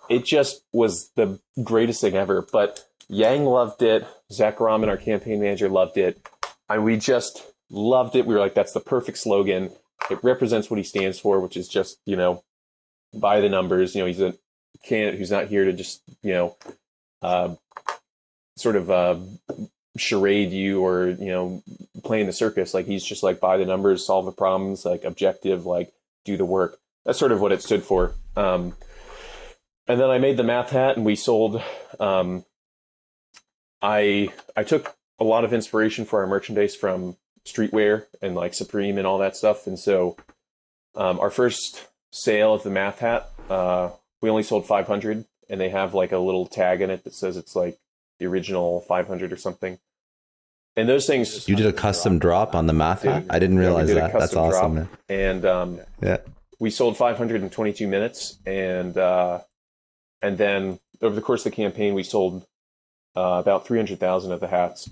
It just was the greatest thing ever. But Yang loved it. Zach Graumann, our campaign manager, loved it. And we just loved it. We were like, that's the perfect slogan. It represents what he stands for, which is just, you know, by the numbers. You know, he's a candidate who's not here to just, you know, uh, sort of uh, charade you or, you know, play in the circus. Like he's just like by the numbers, solve the problems, like objective, like do the work. That's sort of what it stood for. Um, and then I made the math hat and we sold um, I I took a lot of inspiration for our merchandise from streetwear and like Supreme and all that stuff. And so um, our first sale of the math hat, uh, we only sold 500 and they have like a little tag in it that says it's like the original 500 or something. And those things. You did a custom drop on the math hat? I didn't realize yeah, that. That's awesome. And um, yeah, we sold 522 minutes. And, uh, and then over the course of the campaign, we sold uh, about 300,000 of the hats.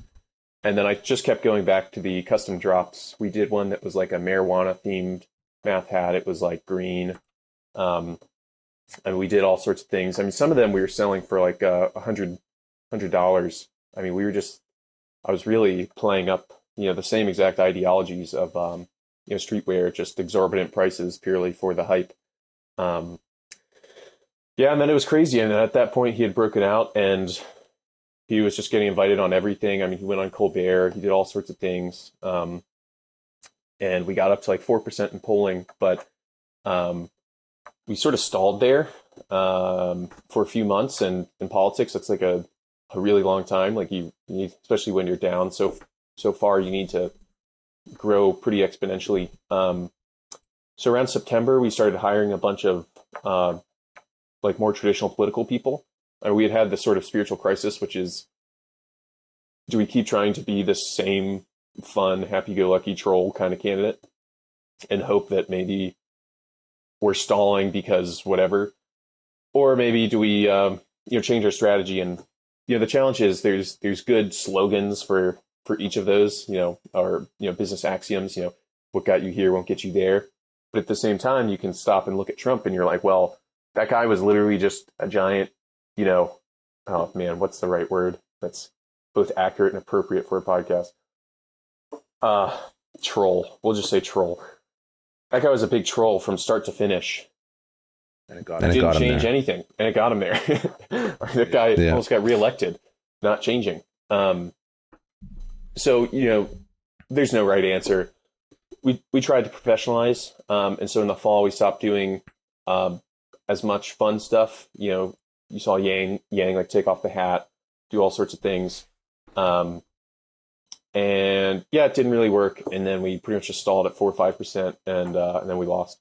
And then I just kept going back to the custom drops. We did one that was like a marijuana themed math hat. It was like green. Um, and we did all sorts of things. I mean, some of them we were selling for like uh, a uh, hundred, hundred dollars. I mean, we were just, I was really playing up, you know, the same exact ideologies of, um, you know, streetwear, just exorbitant prices purely for the hype. Um, yeah, and then it was crazy. And at that point, he had broken out, and he was just getting invited on everything. I mean, he went on Colbert, he did all sorts of things. Um, and we got up to like 4% in polling, but um, we sort of stalled there um, for a few months. And in politics, it's like a, a really long time. Like you, you need, especially when you're down so, so far, you need to grow pretty exponentially. Um, so around September, we started hiring a bunch of uh, like more traditional political people uh, we had had this sort of spiritual crisis, which is do we keep trying to be the same fun, happy go lucky troll kind of candidate and hope that maybe we're stalling because whatever? Or maybe do we, um, you know, change our strategy and you know the challenge is there's there's good slogans for for each of those you know or you know business axioms you know what got you here won't get you there. But at the same time you can stop and look at trump and you're like well that guy was literally just a giant you know oh man what's the right word that's both accurate and appropriate for a podcast? Uh troll. We'll just say troll. That guy was a big troll from start to finish and it got and it didn't change there. anything, and it got him there. that guy yeah. almost got reelected, not changing. Um, so you know, there's no right answer. We we tried to professionalize, um, and so in the fall we stopped doing um, as much fun stuff. You know, you saw Yang Yang like take off the hat, do all sorts of things. Um, and yeah, it didn't really work. And then we pretty much just stalled at four or five percent, and uh, and then we lost.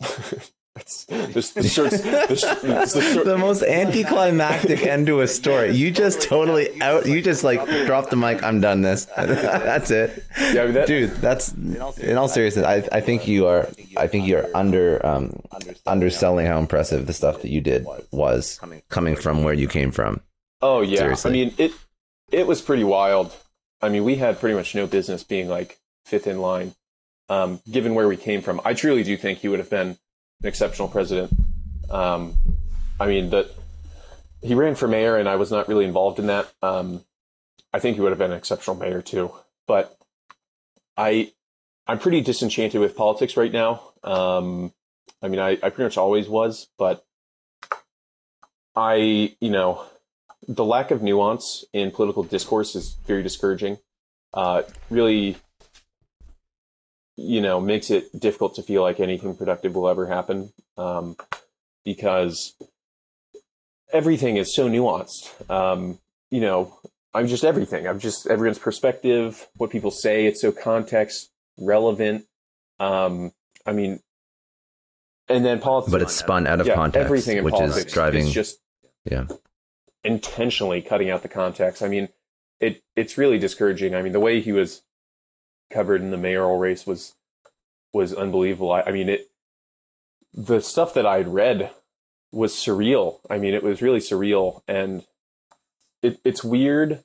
It's, this, the, shorts, the, the, most anticlimactic end to a story. You just totally out. You just like drop the mic. I'm done. This. that's it. Yeah, I mean, that, dude. That's in all seriousness. I, I think you are. I think you are under um, underselling how impressive the stuff that you did was coming from where you came from. Oh yeah. Seriously. I mean it. It was pretty wild. I mean, we had pretty much no business being like fifth in line, um, given where we came from. I truly do think he would have been an exceptional president. Um, I mean, that he ran for mayor, and I was not really involved in that. Um, I think he would have been an exceptional mayor too. But I, I'm pretty disenchanted with politics right now. Um, I mean, I, I pretty much always was, but I, you know, the lack of nuance in political discourse is very discouraging. Uh, really you know, makes it difficult to feel like anything productive will ever happen um, because everything is so nuanced. Um, you know, I'm just everything. I'm just everyone's perspective, what people say. It's so context relevant. Um, I mean, and then politics, but it's spun out of yeah, context, everything in which politics is driving. Is just yeah, intentionally cutting out the context. I mean, it it's really discouraging. I mean, the way he was covered in the mayoral race was was unbelievable. I, I mean, it the stuff that I'd read was surreal. I mean, it was really surreal, and it, it's weird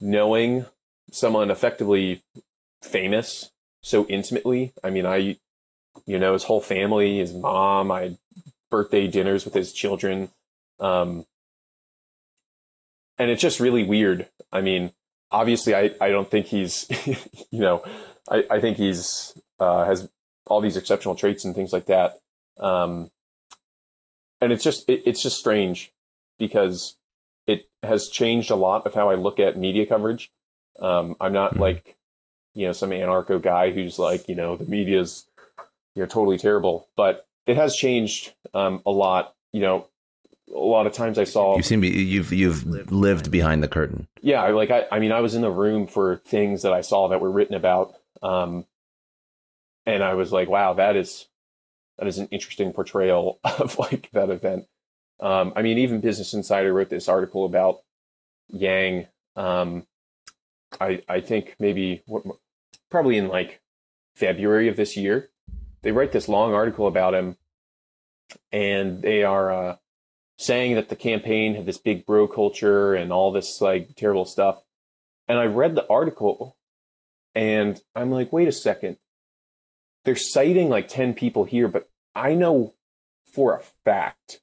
knowing someone effectively famous so intimately. I mean, I, you know, his whole family, his mom, I had birthday dinners with his children. Um, and it's just really weird. I mean, obviously I, I don't think he's you know I, I think he's uh, has all these exceptional traits and things like that. Um, and it's just it, it's just strange because it has changed a lot of how I look at media coverage. Um, I'm not mm-hmm. like you know some anarcho guy who's like you know the media's you know totally terrible but it has changed um, a lot. You know a lot of times I saw you've seen be, you've you've lived behind the curtain. Yeah, like I, I mean, I was in the room for things that I saw that were written about, um, and I was like, wow, that is that is an interesting portrayal of like that event. Um, I mean, even Business Insider wrote this article about Yang. Um, I I think maybe what, probably in like February of this year, they write this long article about him, and they are. Uh, saying that the campaign had this big bro culture and all this like terrible stuff. And I read the article and I'm like, wait a second. They're citing like 10 people here, but I know for a fact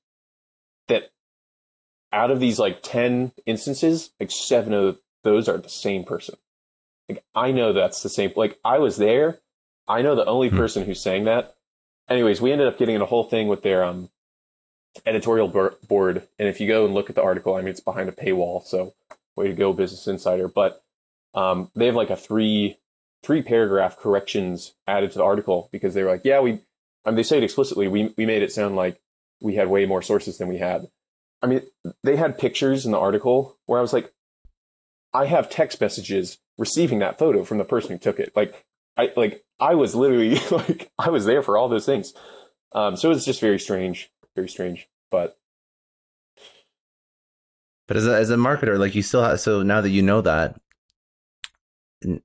that out of these like 10 instances, like seven of those are the same person. Like I know that's the same. Like I was there. I know the only hmm. person who's saying that. Anyways, we ended up getting in a whole thing with their um editorial board. And if you go and look at the article, I mean, it's behind a paywall. So way to go, Business Insider. But um, they have like a three three paragraph corrections added to the article because they were like, yeah, we. I mean, they say it explicitly. We we made it sound like we had way more sources than we had. I mean, they had pictures in the article where I was like, I have text messages receiving that photo from the person who took it. Like, I like I was literally like I was there for all those things. Um, so it was just very strange very strange. But but as a, as a marketer, like you still have. So now that you know that,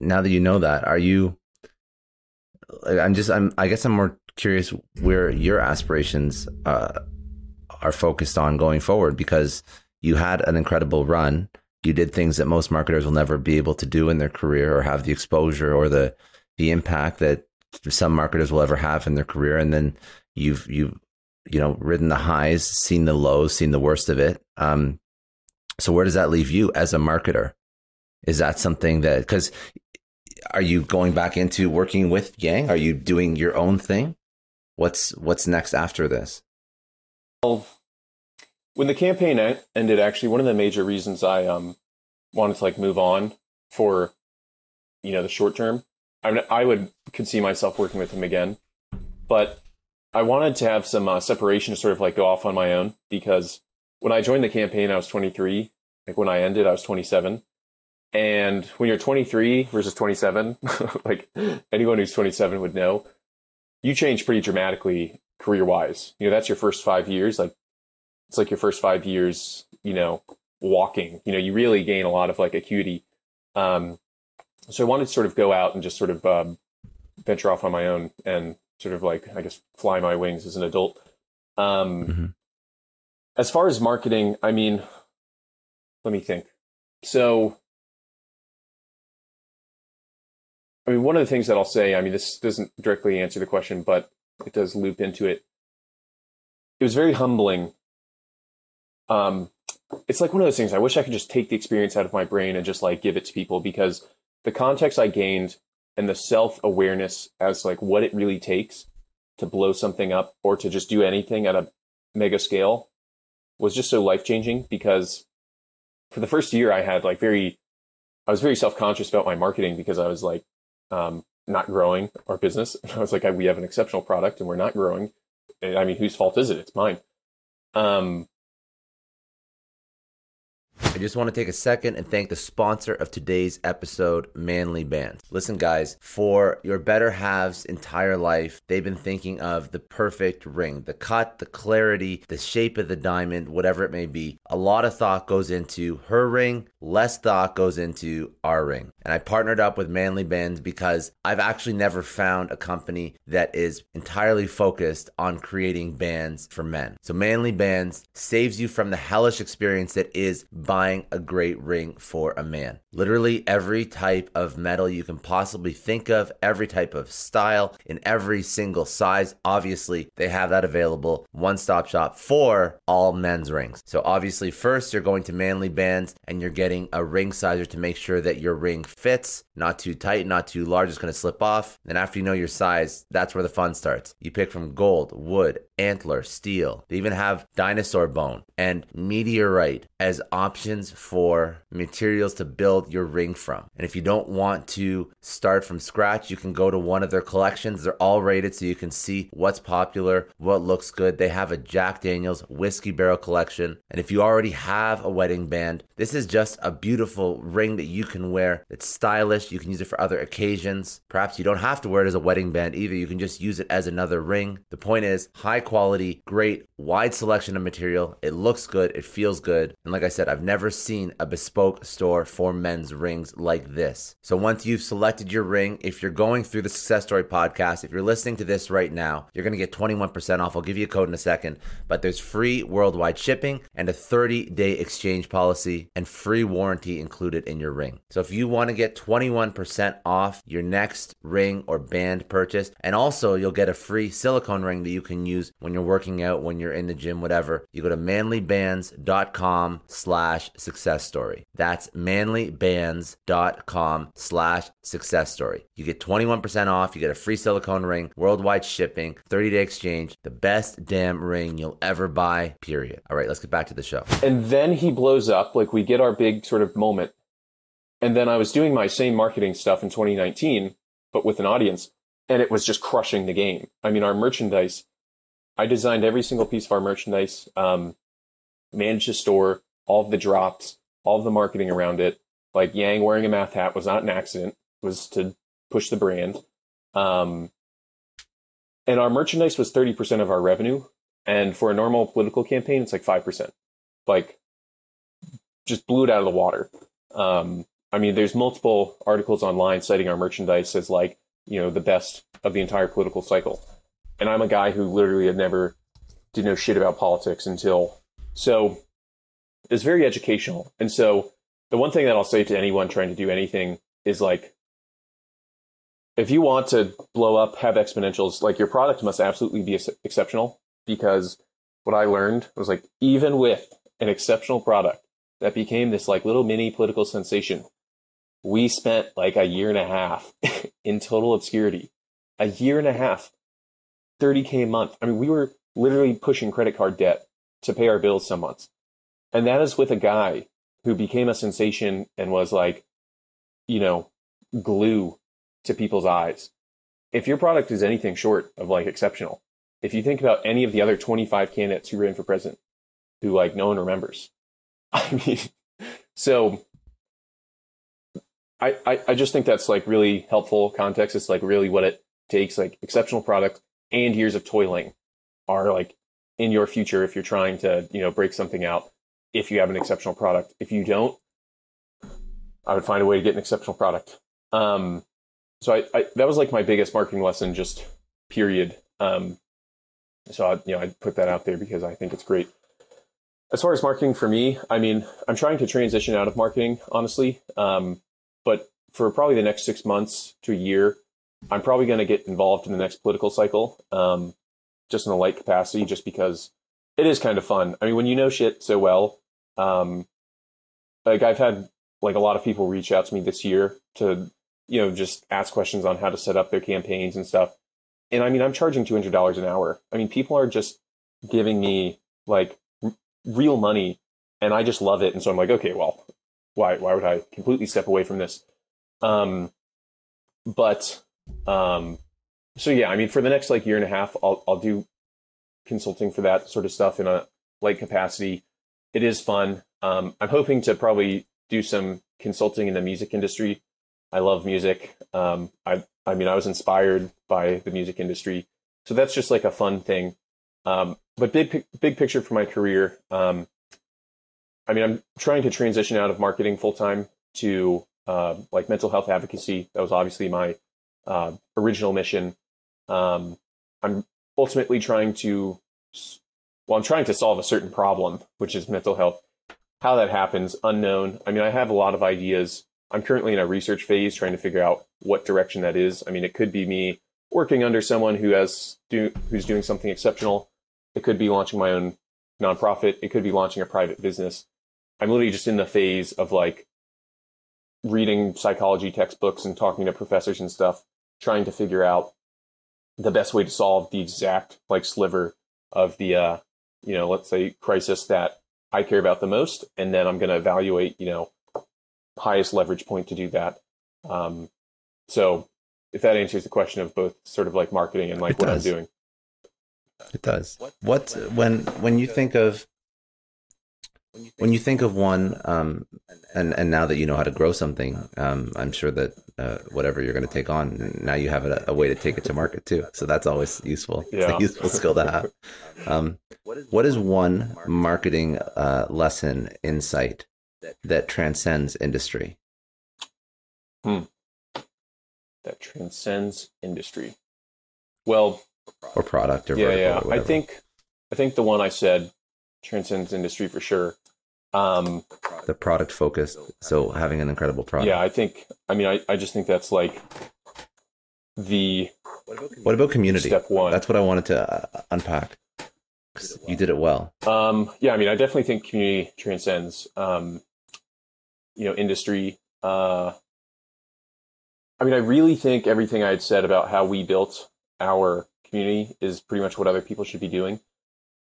now that you know that, are you? I'm just. I'm. I guess I'm more curious where your aspirations uh, are focused on going forward because you had an incredible run. You did things that most marketers will never be able to do in their career or have the exposure or the the impact that some marketers will ever have in their career. And then you've you've you know ridden the highs, seen the lows, seen the worst of it. Um, so where does that leave you as a marketer? Is that something that because are you going back into working with Yang? Are you doing your own thing? What's what's next after this? Well, when the campaign ended, actually, one of the major reasons I um wanted to like move on for you know the short term, I mean, I would could see myself working with him again, but I wanted to have some uh, separation to sort of like go off on my own because when I joined the campaign, I was 23. Like when I ended, I was 27. And when you're 23 versus 27, like anyone who's 27 would know, you change pretty dramatically career wise. You know, that's your first five years. Like it's like your first five years, you know, walking. You know, you really gain a lot of like acuity. Um, so I wanted to sort of go out and just sort of um, venture off on my own and sort of like I guess fly my wings as an adult. Um, mm-hmm. As far as marketing, I mean, let me think. So, I mean, one of the things that I'll say, I mean, this doesn't directly answer the question, but it does loop into it. It was very humbling. Um, it's like one of those things. I wish I could just take the experience out of my brain and just like give it to people because the context I gained and the self awareness as like what it really takes to blow something up or to just do anything at a mega scale was just so life changing because for the first year I had like very, I was very self conscious about my marketing because I was like, um, not growing our business. I was like, we have an exceptional product and we're not growing. I mean, whose fault is it? It's mine. Um, I just want to take a second and thank the sponsor of today's episode, Manly Bands. Listen, guys, for your better halves' entire life, they've been thinking of the perfect ring the cut, the clarity, the shape of the diamond, whatever it may be. A lot of thought goes into her ring, less thought goes into our ring. And I partnered up with Manly Bands because I've actually never found a company that is entirely focused on creating bands for men. So, Manly Bands saves you from the hellish experience that is buying buying a great ring for a man. Literally every type of metal you can possibly think of, every type of style, in every single size. Obviously, they have that available. One stop shop for all men's rings. So, obviously, first you're going to Manly Bands and you're getting a ring sizer to make sure that your ring fits, not too tight, not too large, it's going to slip off. And after you know your size, that's where the fun starts. You pick from gold, wood, antler, steel. They even have dinosaur bone and meteorite as options for materials to build your ring from. And if you don't want to start from scratch, you can go to one of their collections. They're all rated so you can see what's popular, what looks good. They have a Jack Daniels whiskey barrel collection. And if you already have a wedding band, this is just a beautiful ring that you can wear. It's stylish. You can use it for other occasions. Perhaps you don't have to wear it as a wedding band either. You can just use it as another ring. The point is high quality, great, wide selection of material. It looks good, it feels good. And like I said, I've never seen a bespoke store for men's rings like this. So once you've selected your ring, if you're going through the Success Story podcast, if you're listening to this right now, you're going to get 21% off. I'll give you a code in a second, but there's free worldwide shipping and a 30 day exchange policy and free warranty included in your ring. So if you want to get 21% off your next ring or band purchase, and also you'll get a free silicone ring that you can use when you're working out, when you're in the gym, whatever, you go to manlybands.com slash success story. That's manlybands.com slash success story. You get 21% off, you get a free silicone ring, worldwide shipping, 30 day exchange, the best damn ring you'll ever buy, period. All right, let's get back to the show. And then he blows up, like we get our big sort of moment. And then I was doing my same marketing stuff in 2019, but with an audience, and it was just crushing the game. I mean, our merchandise I designed every single piece of our merchandise, um, managed the store, all of the drops, all of the marketing around it. Like Yang wearing a math hat was not an accident; was to push the brand. Um, and our merchandise was thirty percent of our revenue, and for a normal political campaign, it's like five percent. Like, just blew it out of the water. Um, I mean, there's multiple articles online citing our merchandise as like you know the best of the entire political cycle and I'm a guy who literally had never did no shit about politics until so it's very educational. And so the one thing that I'll say to anyone trying to do anything is like, if you want to blow up, have exponentials, like your product must absolutely be exceptional because what I learned was like, even with an exceptional product that became this like little mini political sensation, we spent like a year and a half in total obscurity. A year and a half, 30K a month. I mean, we were literally pushing credit card debt to pay our bills some months. And that is with a guy who became a sensation and was like, you know, glue to people's eyes. If your product is anything short of like exceptional, if you think about any of the other 25 candidates who ran for president who like no one remembers, I mean, so I, I, I just think that's like really helpful context. It's like really what it takes, like exceptional product and years of toiling are like in your future if you're trying to, you know, break something out if you have an exceptional product. If you don't, I would find a way to get an exceptional product. Um, so I, I that was like my biggest marketing lesson, just period. Um, so I, you know, I put that out there because I think it's great. As far as marketing for me, I mean, I'm trying to transition out of marketing, honestly. Um, but for probably the next six months to a year, I'm probably going to get involved in the next political cycle, um, just in a light capacity, just because it is kind of fun. I mean, when you know shit so well, um, like I've had like a lot of people reach out to me this year to, you know, just ask questions on how to set up their campaigns and stuff. And I mean, I'm charging $200 an hour. I mean, people are just giving me like r- real money and I just love it. And so I'm like, okay, well, why, why would I completely step away from this? Um, but, um, so yeah, I mean, for the next like year and a half, I'll, I'll do consulting for that sort of stuff in a light capacity. It is fun. Um, I'm hoping to probably do some consulting in the music industry. I love music. Um, I, I mean, I was inspired by the music industry, so that's just like a fun thing. Um, but big, big picture for my career. Um, I mean, I'm trying to transition out of marketing full time to uh, like mental health advocacy. That was obviously my uh, original mission. Um, I'm ultimately trying to, well, I'm trying to solve a certain problem, which is mental health. How that happens, unknown. I mean, I have a lot of ideas. I'm currently in a research phase trying to figure out what direction that is. I mean, it could be me working under someone who has do, who's doing something exceptional. It could be launching my own nonprofit. It could be launching a private business. I'm literally just in the phase of like reading psychology textbooks and talking to professors and stuff, trying to figure out the best way to solve the exact like sliver of the uh you know let's say crisis that i care about the most and then i'm going to evaluate you know highest leverage point to do that. Um so if that answers the question of both sort of like marketing and like it what does. i'm doing. It does. What when when you think of when you think of one um and and now that you know how to grow something um i'm sure that uh, whatever you're going to take on. Now you have a, a, way to take it to market too. So that's always useful. Yeah. It's a useful skill to have. Um, what is one marketing uh, lesson insight that transcends industry? Hmm. That transcends industry. Well, or product or yeah, yeah. Or I think I think the one I said transcends industry for sure. Um, the product focused. So having an incredible product. Yeah, I think. I mean, I, I just think that's like the. What about community? Step one. That's what I wanted to uh, unpack. You did it well. Um, yeah, I mean, I definitely think community transcends, um, you know, industry. Uh, I mean, I really think everything I had said about how we built our community is pretty much what other people should be doing.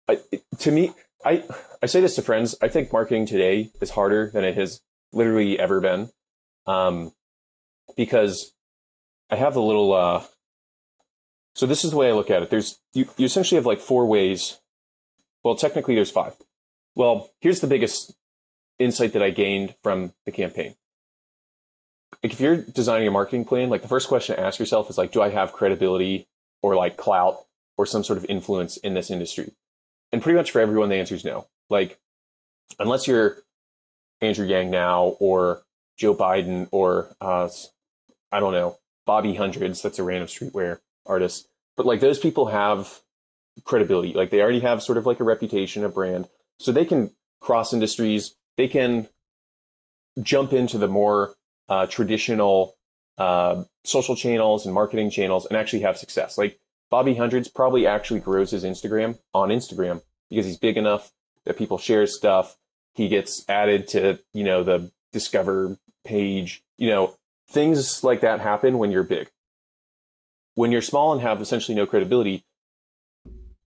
I, it, to me, I I say this to friends. I think marketing today is harder than it has literally ever been, um, because I have a little. Uh, so this is the way I look at it. There's you, you essentially have like four ways. Well, technically, there's five. Well, here's the biggest insight that I gained from the campaign. Like if you're designing a marketing plan, like the first question to ask yourself is like, do I have credibility or like clout or some sort of influence in this industry? And pretty much for everyone, the answer is no. Like, unless you're Andrew Yang now or Joe Biden or uh, I don't know Bobby Hundreds, that's a random streetwear artist. But like those people have credibility. Like they already have sort of like a reputation, a brand, so they can cross industries. They can jump into the more uh, traditional uh, social channels and marketing channels and actually have success. Like Bobby Hundreds probably actually grows his Instagram on Instagram because he's big enough that people share stuff. He gets added to, you know, the discover page. You know, things like that happen when you're big. When you're small and have essentially no credibility,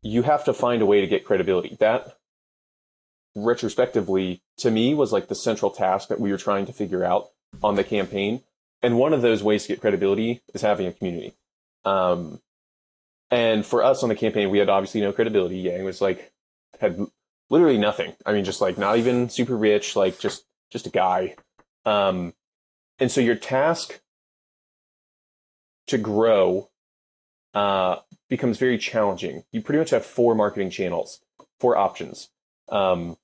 you have to find a way to get credibility. That retrospectively to me was like the central task that we were trying to figure out on the campaign. And one of those ways to get credibility is having a community. Um, and for us on the campaign, we had obviously no credibility. Yang was like had literally nothing. I mean, just like not even super rich, like just just a guy. Um, and so your task to grow uh, becomes very challenging. You pretty much have four marketing channels, four options. Um,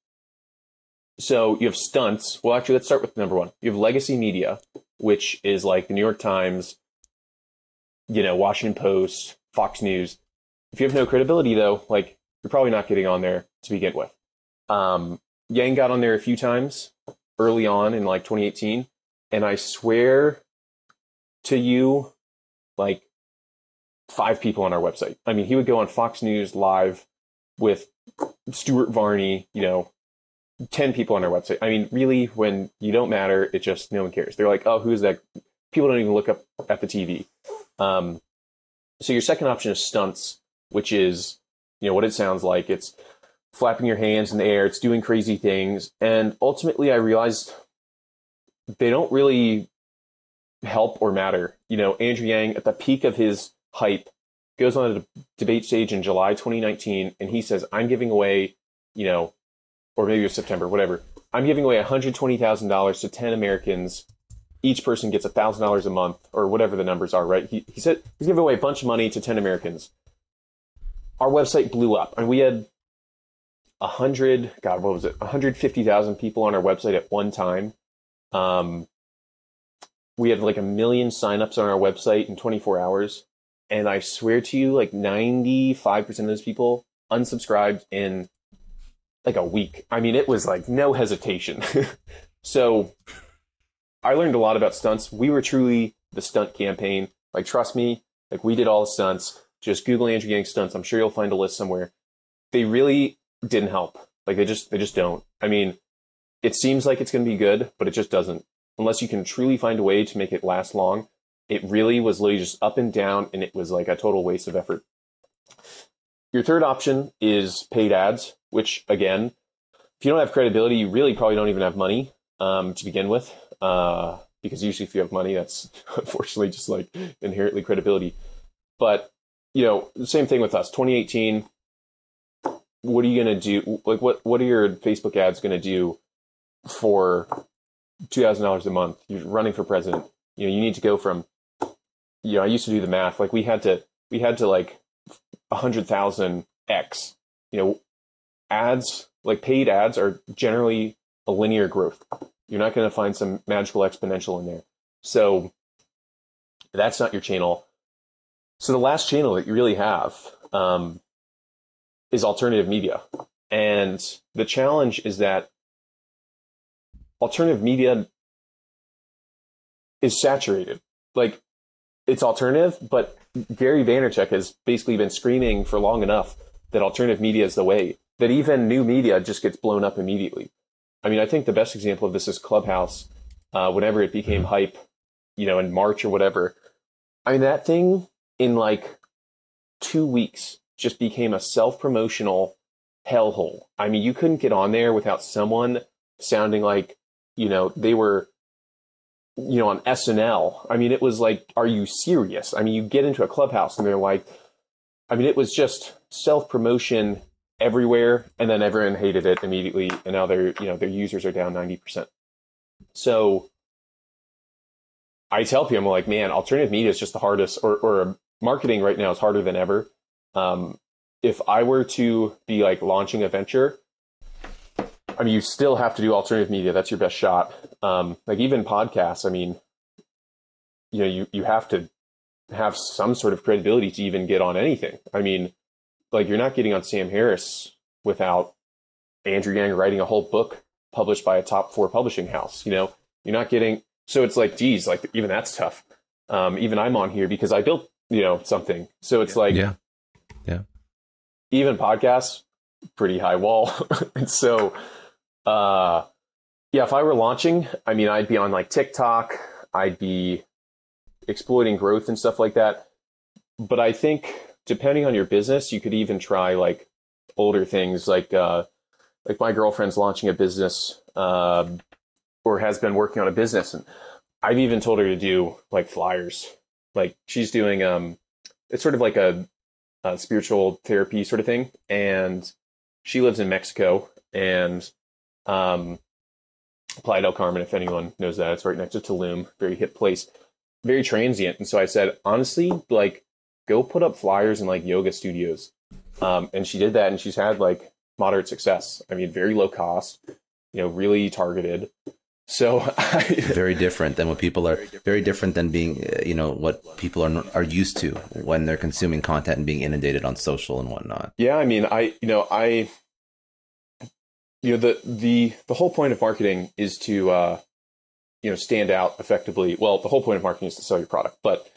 so you have stunts. Well, actually, let's start with number one. You have legacy media, which is like the New York Times, you know, Washington Post, Fox News. If you have no credibility, though, like you're probably not getting on there to begin with. Um, Yang got on there a few times early on in like 2018, and I swear to you, like five people on our website. I mean, he would go on Fox News live with Stuart Varney, you know, 10 people on our website. I mean, really, when you don't matter, it just, no one cares. They're like, oh, who's that? People don't even look up at the TV. Um, so your second option is stunts, which is, you know, what it sounds like. It's flapping your hands in the air, it's doing crazy things. And ultimately, I realized they don't really help or matter. You know, Andrew Yang, at the peak of his hype, goes on a debate stage in July 2019, and he says, I'm giving away, you know, or maybe it was September, whatever. I'm giving away $120,000 to 10 Americans. Each person gets $1,000 a month, or whatever the numbers are, right? He, he said he's giving away a bunch of money to 10 Americans. Our website blew up, and we had a 100, God, what was it? 150,000 people on our website at one time. Um, we had like a million signups on our website in 24 hours. And I swear to you, like 95% of those people unsubscribed in like a week. I mean, it was like no hesitation. so I learned a lot about stunts. We were truly the stunt campaign. Like, trust me, like we did all the stunts. Just Google Andrew Yang stunts. I'm sure you'll find a list somewhere. They really didn't help. Like they just they just don't. I mean, it seems like it's going to be good, but it just doesn't. Unless you can truly find a way to make it last long, it really was literally just up and down, and it was like a total waste of effort. Your third option is paid ads, which again, if you don't have credibility, you really probably don't even have money um, to begin with. Uh, because usually, if you have money, that's unfortunately just like inherently credibility. But you know, same thing with us. 2018. What are you gonna do? Like, what what are your Facebook ads gonna do for two thousand dollars a month? You're running for president. You know, you need to go from. You know, I used to do the math. Like, we had to we had to like a hundred thousand X. You know, ads like paid ads are generally a linear growth. You're not going to find some magical exponential in there. So that's not your channel. So the last channel that you really have um, is alternative media, and the challenge is that alternative media is saturated. Like it's alternative, but Gary Vaynerchuk has basically been screaming for long enough that alternative media is the way that even new media just gets blown up immediately. I mean, I think the best example of this is Clubhouse. Uh, whenever it became mm-hmm. hype, you know, in March or whatever. I mean, that thing in like two weeks just became a self promotional hellhole. I mean, you couldn't get on there without someone sounding like, you know, they were you know, on SNL. I mean, it was like, are you serious? I mean, you get into a clubhouse and they're like, I mean, it was just self promotion everywhere, and then everyone hated it immediately, and now their you know their users are down ninety percent. So I tell people, I'm like, man, alternative media is just the hardest, or or marketing right now is harder than ever. Um, if I were to be like launching a venture, I mean, you still have to do alternative media. That's your best shot. Um, like even podcasts. I mean, you know, you you have to have some sort of credibility to even get on anything. I mean, like you're not getting on Sam Harris without Andrew Yang writing a whole book published by a top four publishing house. You know, you're not getting so it's like, geez, like even that's tough. Um, even I'm on here because I built, you know, something. So it's like, yeah, yeah. Even podcasts, pretty high wall. and so, uh, yeah, if I were launching, I mean, I'd be on like TikTok. I'd be exploiting growth and stuff like that. But I think depending on your business, you could even try like older things like uh, like my girlfriend's launching a business uh, or has been working on a business, and I've even told her to do like flyers. Like she's doing um, it's sort of like a, a spiritual therapy sort of thing, and she lives in Mexico and um, Playa del Carmen, if anyone knows that, it's right next to Tulum, very hip place, very transient. And so I said, honestly, like, go put up flyers in like yoga studios. Um, and she did that, and she's had like moderate success. I mean, very low cost, you know, really targeted. So I, very different than what people are. Very different than being, uh, you know, what people are are used to when they're consuming content and being inundated on social and whatnot. Yeah, I mean, I you know, I you know the the the whole point of marketing is to uh, you know stand out effectively. Well, the whole point of marketing is to sell your product, but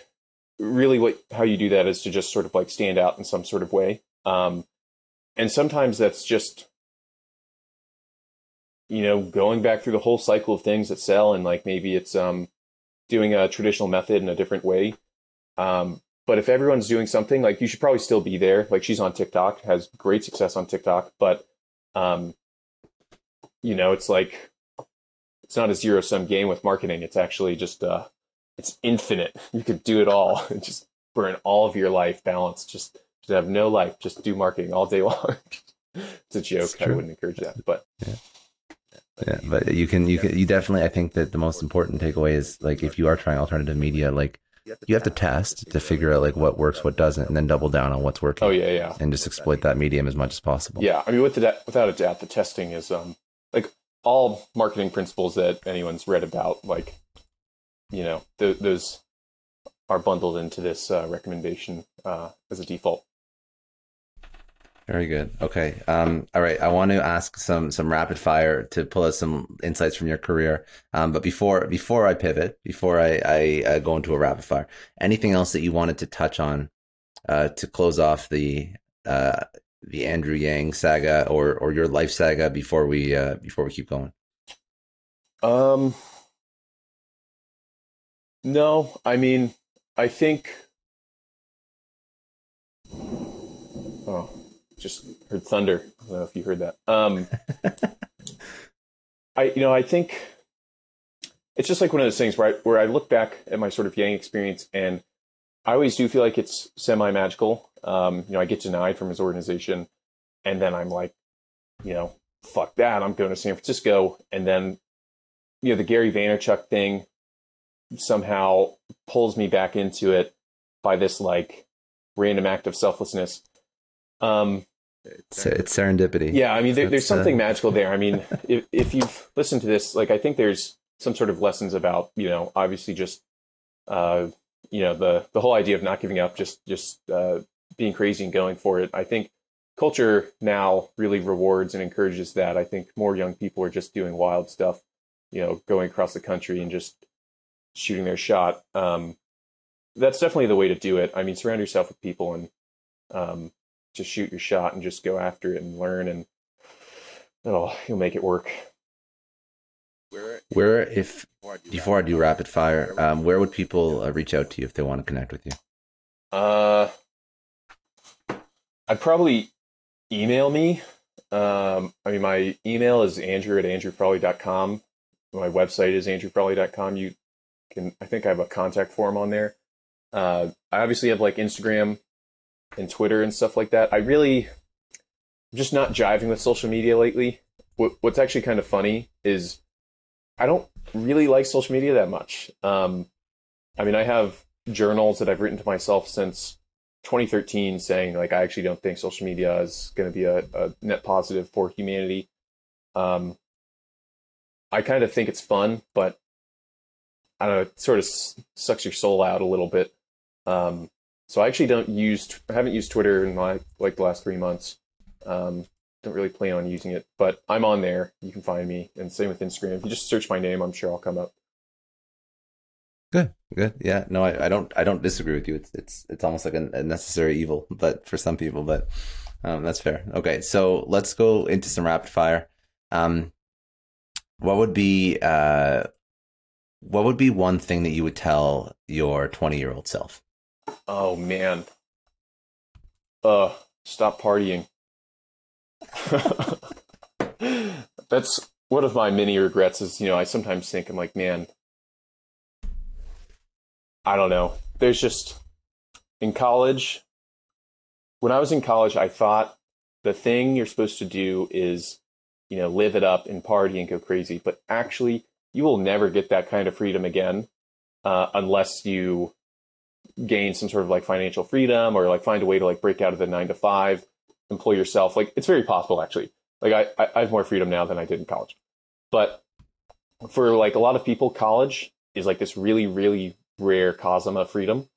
really, what how you do that is to just sort of like stand out in some sort of way. Um, and sometimes that's just you know going back through the whole cycle of things that sell, and like maybe it's um, doing a traditional method in a different way. Um, but if everyone's doing something, like you should probably still be there. Like she's on TikTok, has great success on TikTok, but um, you know, it's like it's not a zero sum game with marketing. It's actually just uh, it's infinite. You could do it all. and just burn all of your life balance. Just just have no life. Just do marketing all day long. it's a joke. I wouldn't encourage that, but. Yeah. Yeah, but you can, you can, you definitely. I think that the most important takeaway is like if you are trying alternative media, like you have to test to figure out like what works, what doesn't, and then double down on what's working. Oh yeah, yeah, and just exploit that medium as much as possible. Yeah, I mean, with the, without a doubt, the testing is um like all marketing principles that anyone's read about, like you know, th- those are bundled into this uh, recommendation uh, as a default. Very good. Okay. Um, all right. I want to ask some some rapid fire to pull us some insights from your career. Um, but before before I pivot, before I, I uh, go into a rapid fire, anything else that you wanted to touch on uh, to close off the uh, the Andrew Yang saga or or your life saga before we uh, before we keep going? Um, no, I mean, I think. Oh, just heard thunder. I don't know if you heard that. Um, I you know I think it's just like one of those things where I, where I look back at my sort of Yang experience and I always do feel like it's semi magical. Um, you know, I get denied from his organization, and then I'm like, you know, fuck that. I'm going to San Francisco, and then, you know, the Gary Vaynerchuk thing somehow pulls me back into it by this like random act of selflessness. Um, it's, it's serendipity. Yeah, I mean, there, there's something uh... magical there. I mean, if if you've listened to this, like, I think there's some sort of lessons about, you know, obviously just, uh, you know, the the whole idea of not giving up, just just uh, being crazy and going for it. I think culture now really rewards and encourages that. I think more young people are just doing wild stuff, you know, going across the country and just shooting their shot. Um, that's definitely the way to do it. I mean, surround yourself with people and um, just shoot your shot and just go after it and learn, and it'll you'll make it work. Where, if before I do rapid fire, um, where would people uh, reach out to you if they want to connect with you? Uh, I'd probably email me. Um, I mean, my email is andrew at andrewfrawley.com. My website is andrewfrawley.com. You can, I think I have a contact form on there. Uh, I obviously have like Instagram and Twitter and stuff like that. I really, I'm just not jiving with social media lately. What, what's actually kind of funny is I don't really like social media that much. Um, I mean, I have journals that I've written to myself since 2013 saying like I actually don't think social media is going to be a, a, net positive for humanity. Um, I kind of think it's fun, but I don't know, it sort of sucks your soul out a little bit. Um, so I actually don't use, I haven't used Twitter in my like the last three months. Um, don't really plan on using it, but I'm on there. You can find me, and same with Instagram. If you just search my name, I'm sure I'll come up. Good, good. Yeah, no, I, I don't, I don't disagree with you. It's, it's, it's almost like a, necessary evil, but for some people, but um, that's fair. Okay, so let's go into some rapid fire. Um, what would be, uh, what would be one thing that you would tell your 20 year old self? Oh man, uh, stop partying. That's one of my many regrets. Is you know I sometimes think I'm like, man, I don't know. There's just in college. When I was in college, I thought the thing you're supposed to do is, you know, live it up and party and go crazy. But actually, you will never get that kind of freedom again uh, unless you gain some sort of like financial freedom or like find a way to like break out of the nine to five, employ yourself. Like it's very possible actually. Like I, I have more freedom now than I did in college. But for like a lot of people, college is like this really, really rare cosm of freedom.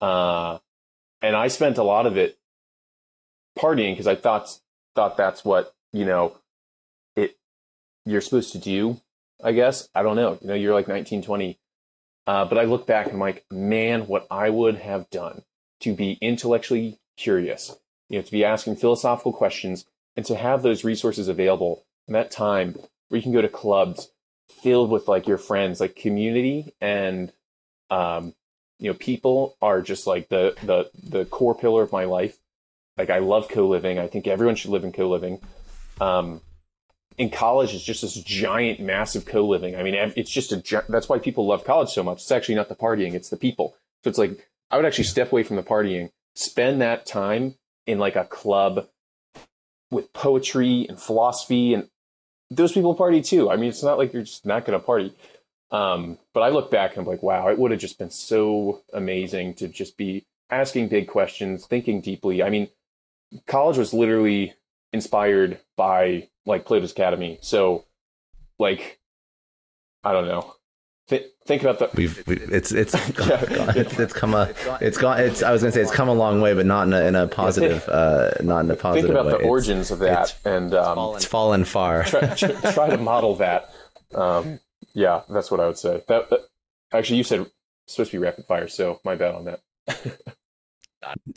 Uh, and I spent a lot of it partying because I thought thought that's what you know it you're supposed to do. I guess I don't know. You know, you're like 19, 20. Uh, but I look back and I'm like, man, what I would have done to be intellectually curious, you know, to be asking philosophical questions and to have those resources available in that time where you can go to clubs filled with like your friends, like community and um, you know, people are just like the the the core pillar of my life. Like I love co-living. I think everyone should live in co-living. Um, in college, it's just this giant, massive co-living. I mean, it's just a. That's why people love college so much. It's actually not the partying; it's the people. So it's like I would actually step away from the partying, spend that time in like a club with poetry and philosophy, and those people party too. I mean, it's not like you're just not going to party. Um, but I look back and I'm like, wow, it would have just been so amazing to just be asking big questions, thinking deeply. I mean, college was literally inspired by like Plato's Academy. So, like, I don't know. Th- think about the. We've, we, it's it's yeah. it's it's come a it's gone it's I was gonna say it's come a long way, but not in a, in a positive uh not in a positive. Way. Think about way. the origins of that, and um, it's fallen far. try, try, try to model that. Um, yeah, that's what I would say. That, that actually, you said supposed to be rapid fire, so my bad on that.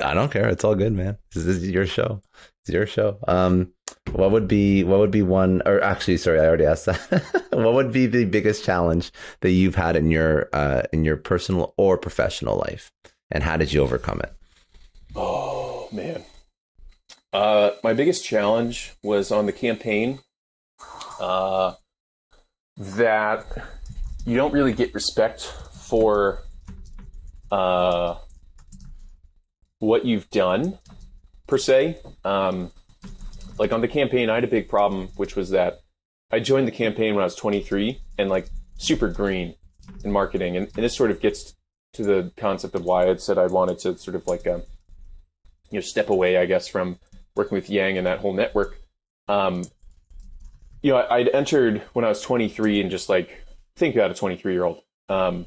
I don't care. It's all good, man. This is your show. It's your show. Um, what would be what would be one or actually sorry, I already asked that. what would be the biggest challenge that you've had in your uh in your personal or professional life? And how did you overcome it? Oh man. Uh my biggest challenge was on the campaign. Uh that you don't really get respect for uh, what you've done per se. Um, like on the campaign, I had a big problem, which was that I joined the campaign when I was 23 and like super green in marketing, and, and this sort of gets to the concept of why I said I wanted to sort of like um, you know step away, I guess, from working with Yang and that whole network. Um, you know, I'd entered when I was 23 and just like think about a 23 year old. Um,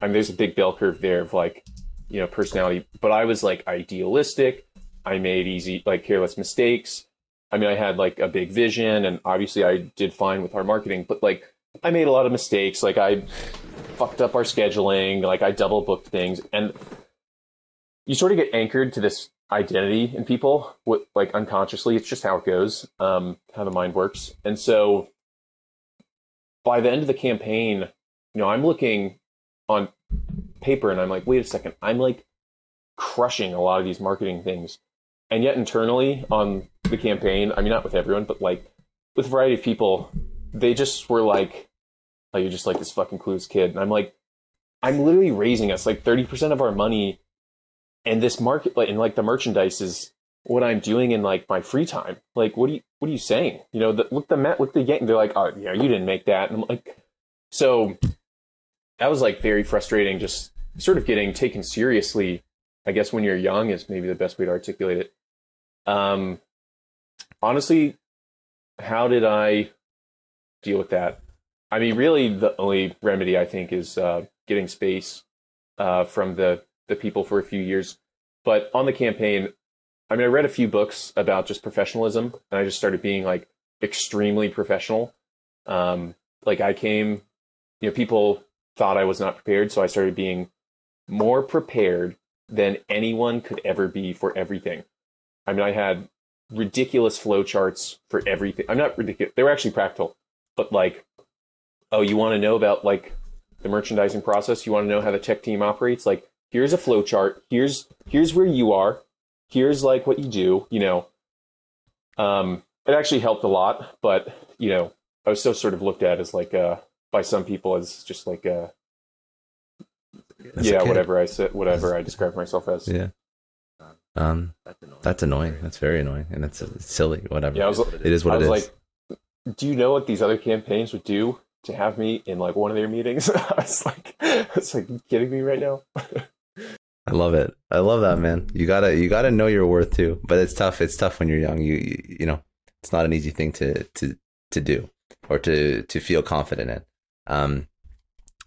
I mean, there's a big bell curve there of like, you know, personality, but I was like idealistic. I made easy, like careless mistakes. I mean, I had like a big vision and obviously I did fine with our marketing, but like I made a lot of mistakes. Like I fucked up our scheduling, like I double booked things and you sort of get anchored to this identity in people, what, like unconsciously. It's just how it goes, um, how the mind works. And so by the end of the campaign, you know, I'm looking on paper and I'm like, wait a second, I'm like crushing a lot of these marketing things. And yet internally on the campaign, I mean, not with everyone, but like with a variety of people, they just were like, oh, you're just like this fucking clueless kid. And I'm like, I'm literally raising us like 30% of our money and this market like and like the merchandise is what I'm doing in like my free time. Like, what are you what are you saying? You know, the, look the Met, look the game. They're like, oh yeah, you didn't make that. And I'm like, so that was like very frustrating. Just sort of getting taken seriously. I guess when you're young is maybe the best way to articulate it. Um, honestly, how did I deal with that? I mean, really, the only remedy I think is uh, getting space uh, from the the people for a few years. But on the campaign, I mean, I read a few books about just professionalism, and I just started being like extremely professional. Um, like I came, you know, people thought I was not prepared, so I started being more prepared than anyone could ever be for everything. I mean, I had ridiculous flow charts for everything. I'm not ridiculous; they were actually practical, but like, oh, you want to know about like the merchandising process? You want to know how the tech team operates? Like, here's a flow chart. Here's here's where you are. Here's like what you do. You know, um, it actually helped a lot, but you know, I was still sort of looked at as like uh by some people as just like uh yeah, whatever I said, whatever I described myself as. Yeah. Um, that's annoying. That's very annoying, and it's, it's silly. Whatever. Yeah, I was, it is what I was it is. like, do you know what these other campaigns would do to have me in like one of their meetings? I was like, it's like, kidding me right now? I love it. I love that, man. You gotta, you gotta know your worth too. But it's tough. It's tough when you're young. You, you, you know, it's not an easy thing to to to do or to to feel confident in. Um,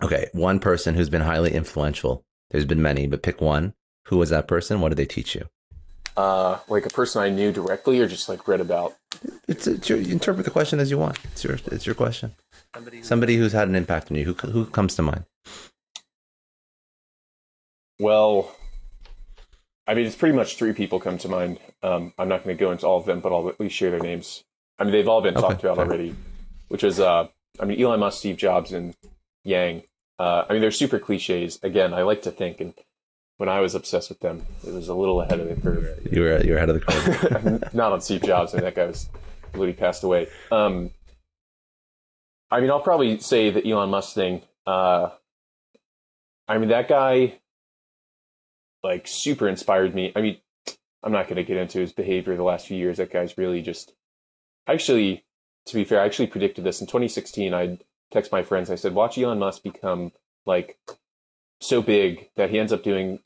okay, one person who's been highly influential. There's been many, but pick one. Who was that person? What did they teach you? Uh, like a person I knew directly, or just like read about. It's, it's your, interpret the question as you want. It's your it's your question. Somebody, Somebody who's had an impact on you. Who who comes to mind? Well, I mean, it's pretty much three people come to mind. Um, I'm not going to go into all of them, but I'll at least share their names. I mean, they've all been okay, talked about already, which is, uh, I mean, Elon Musk, Steve Jobs, and Yang. Uh, I mean, they're super cliches. Again, I like to think, and when I was obsessed with them, it was a little ahead of the curve. You were you were ahead of the curve. not on Steve Jobs, I mean, that guy was literally passed away. Um, I mean, I'll probably say the Elon Musk thing. Uh, I mean, that guy like super inspired me. I mean, I'm not going to get into his behavior the last few years. That guy's really just actually, to be fair, I actually predicted this in 2016. I text my friends. I said, watch Elon Musk become like so big that he ends up doing,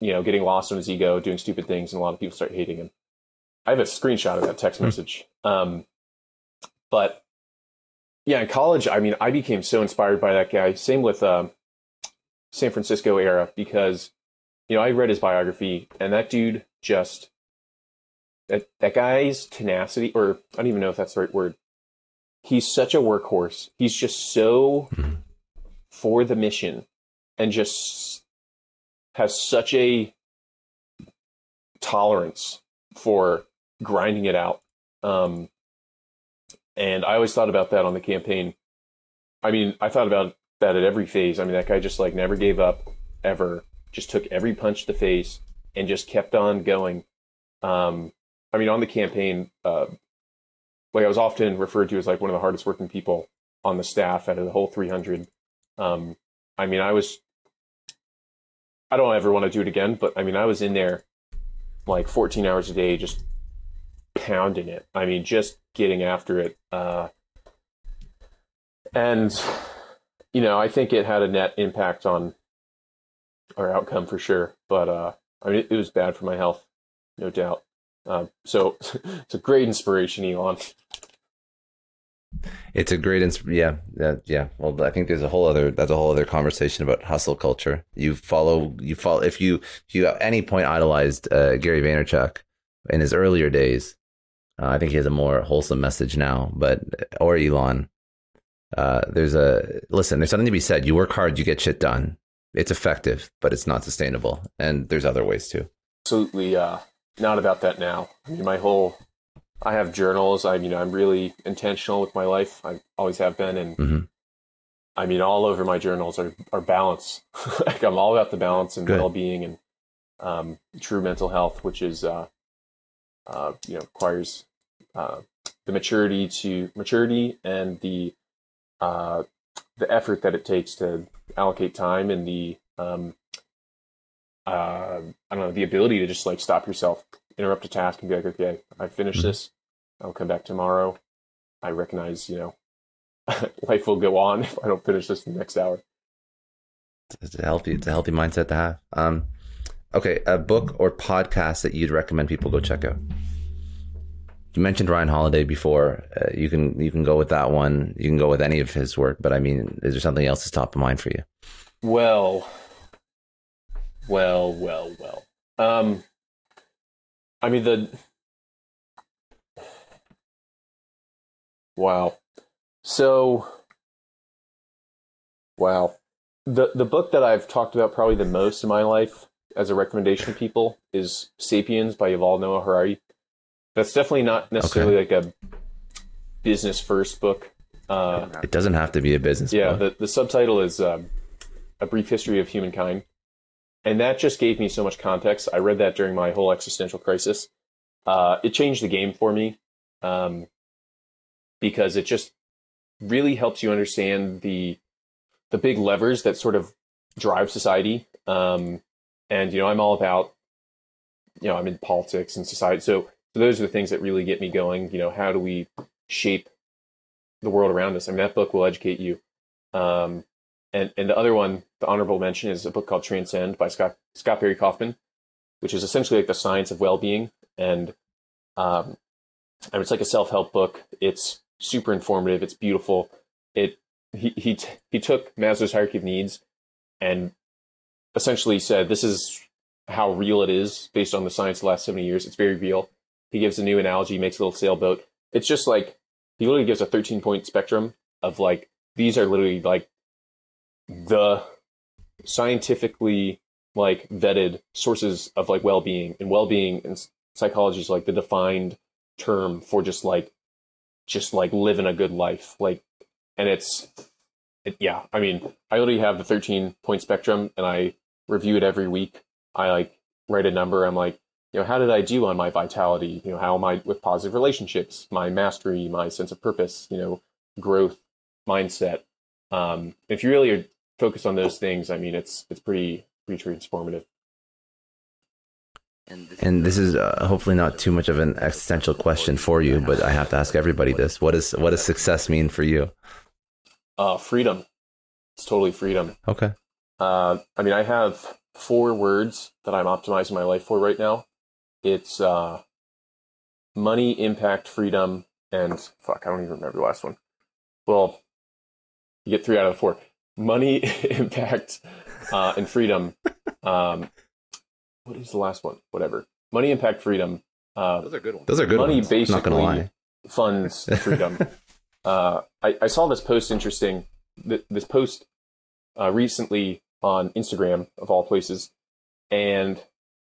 you know, getting lost in his ego, doing stupid things, and a lot of people start hating him. I have a screenshot of that text hmm. message. Um, but yeah, in college, I mean, I became so inspired by that guy. Same with um, San Francisco era because you know, I read his biography, and that dude just that that guy's tenacity, or I don't even know if that's the right word. He's such a workhorse. He's just so mm-hmm. for the mission, and just has such a tolerance for grinding it out. Um, and I always thought about that on the campaign. I mean, I thought about that at every phase. I mean, that guy just like never gave up ever just took every punch to the face and just kept on going. Um, I mean, on the campaign, uh, like I was often referred to as like one of the hardest working people on the staff out of the whole 300. Um, I mean, I was, I don't ever want to do it again, but I mean, I was in there like 14 hours a day, just pounding it. I mean, just getting after it. Uh, and, you know, I think it had a net impact on our outcome for sure. But uh, I mean, it, was bad for my health, no doubt. Uh, so it's a great inspiration, Elon. It's a great, ins- yeah, yeah, yeah. Well, I think there's a whole other that's a whole other conversation about hustle culture. You follow, you follow. If you if you at any point idolized uh, Gary Vaynerchuk in his earlier days, uh, I think he has a more wholesome message now. But or Elon, uh, there's a listen. There's something to be said. You work hard, you get shit done it's effective, but it's not sustainable. And there's other ways too. Absolutely uh, not about that now. I mean, my whole, I have journals. I you know I'm really intentional with my life. I always have been, and mm-hmm. I mean all over my journals are are balance. like I'm all about the balance and well being and um, true mental health, which is uh, uh, you know requires uh, the maturity to maturity and the uh, the effort that it takes to allocate time and the um, uh, I don't know the ability to just like stop yourself, interrupt a task, and be like, okay, I finished mm-hmm. this. I'll come back tomorrow. I recognize, you know, life will go on if I don't finish this in the next hour. It's a healthy, it's a healthy mindset to have. Um, okay, a book or podcast that you'd recommend people go check out you mentioned Ryan Holiday before. Uh, you can you can go with that one. You can go with any of his work, but I mean, is there something else that's top of mind for you? Well, well, well, well. Um, I mean the Wow. So Wow. The the book that I've talked about probably the most in my life as a recommendation to people is Sapiens by Yuval Noah Harari. That's definitely not necessarily okay. like a business first book. Uh, it doesn't have to be a business. Yeah, book. the the subtitle is um, a brief history of humankind, and that just gave me so much context. I read that during my whole existential crisis. Uh, it changed the game for me um, because it just really helps you understand the the big levers that sort of drive society. Um, and you know, I'm all about you know, I'm in politics and society, so so those are the things that really get me going. You know, how do we shape the world around us? I mean, that book will educate you. Um, and and the other one, the honorable mention, is a book called Transcend by Scott Scott Barry Kaufman, which is essentially like the science of well-being, and um, and it's like a self-help book. It's super informative. It's beautiful. It he he t- he took Maslow's hierarchy of needs and essentially said this is how real it is based on the science of the last 70 years. It's very real. He gives a new analogy, makes a little sailboat. It's just like he literally gives a 13 point spectrum of like these are literally like the scientifically like vetted sources of like well-being and well-being and psychology is like the defined term for just like just like living a good life like and it's it, yeah i mean i already have the 13 point spectrum and i review it every week i like write a number i'm like you know, how did I do on my vitality? You know, how am I with positive relationships, my mastery, my sense of purpose, you know, growth, mindset. Um, if you really are focused on those things, I mean, it's it's pretty pretty transformative. And this is uh, hopefully not too much of an existential question for you, but I have to ask everybody this: what is what does success mean for you? Uh, freedom. It's totally freedom. Okay. Uh, I mean, I have four words that I'm optimizing my life for right now it's uh, money, impact, freedom, and fuck, I don't even remember the last one. Well, you get three out of the four. Money, impact, uh, and freedom. Um, what is the last one? Whatever. Money, impact, freedom. Uh, Those are good ones. Those are good money ones. basically funds freedom. uh, I, I, saw this post interesting. This post uh, recently on Instagram of all places, and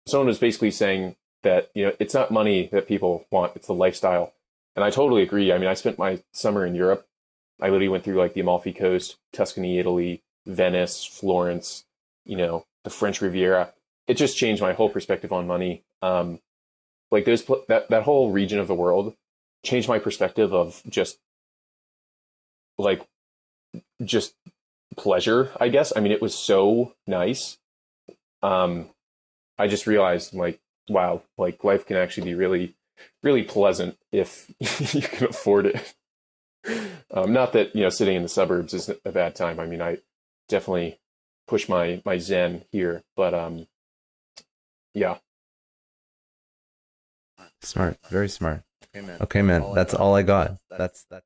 someone was basically saying that you know it's not money that people want; it's the lifestyle. And I totally agree. I mean, I spent my summer in Europe. I literally went through like the Amalfi Coast, Tuscany, Italy, Venice, Florence. You know, the French Riviera. It just changed my whole perspective on money. Um, like those that that whole region of the world changed my perspective of just like just pleasure. I guess. I mean, it was so nice. Um, I just realized like wow, like life can actually be really, really pleasant if you can afford it. Um, not that you know sitting in the suburbs is a bad time. I mean, I definitely push my my zen here, but um, yeah. Smart, very smart. Okay, man. Okay, man. That's all I got. That's that's.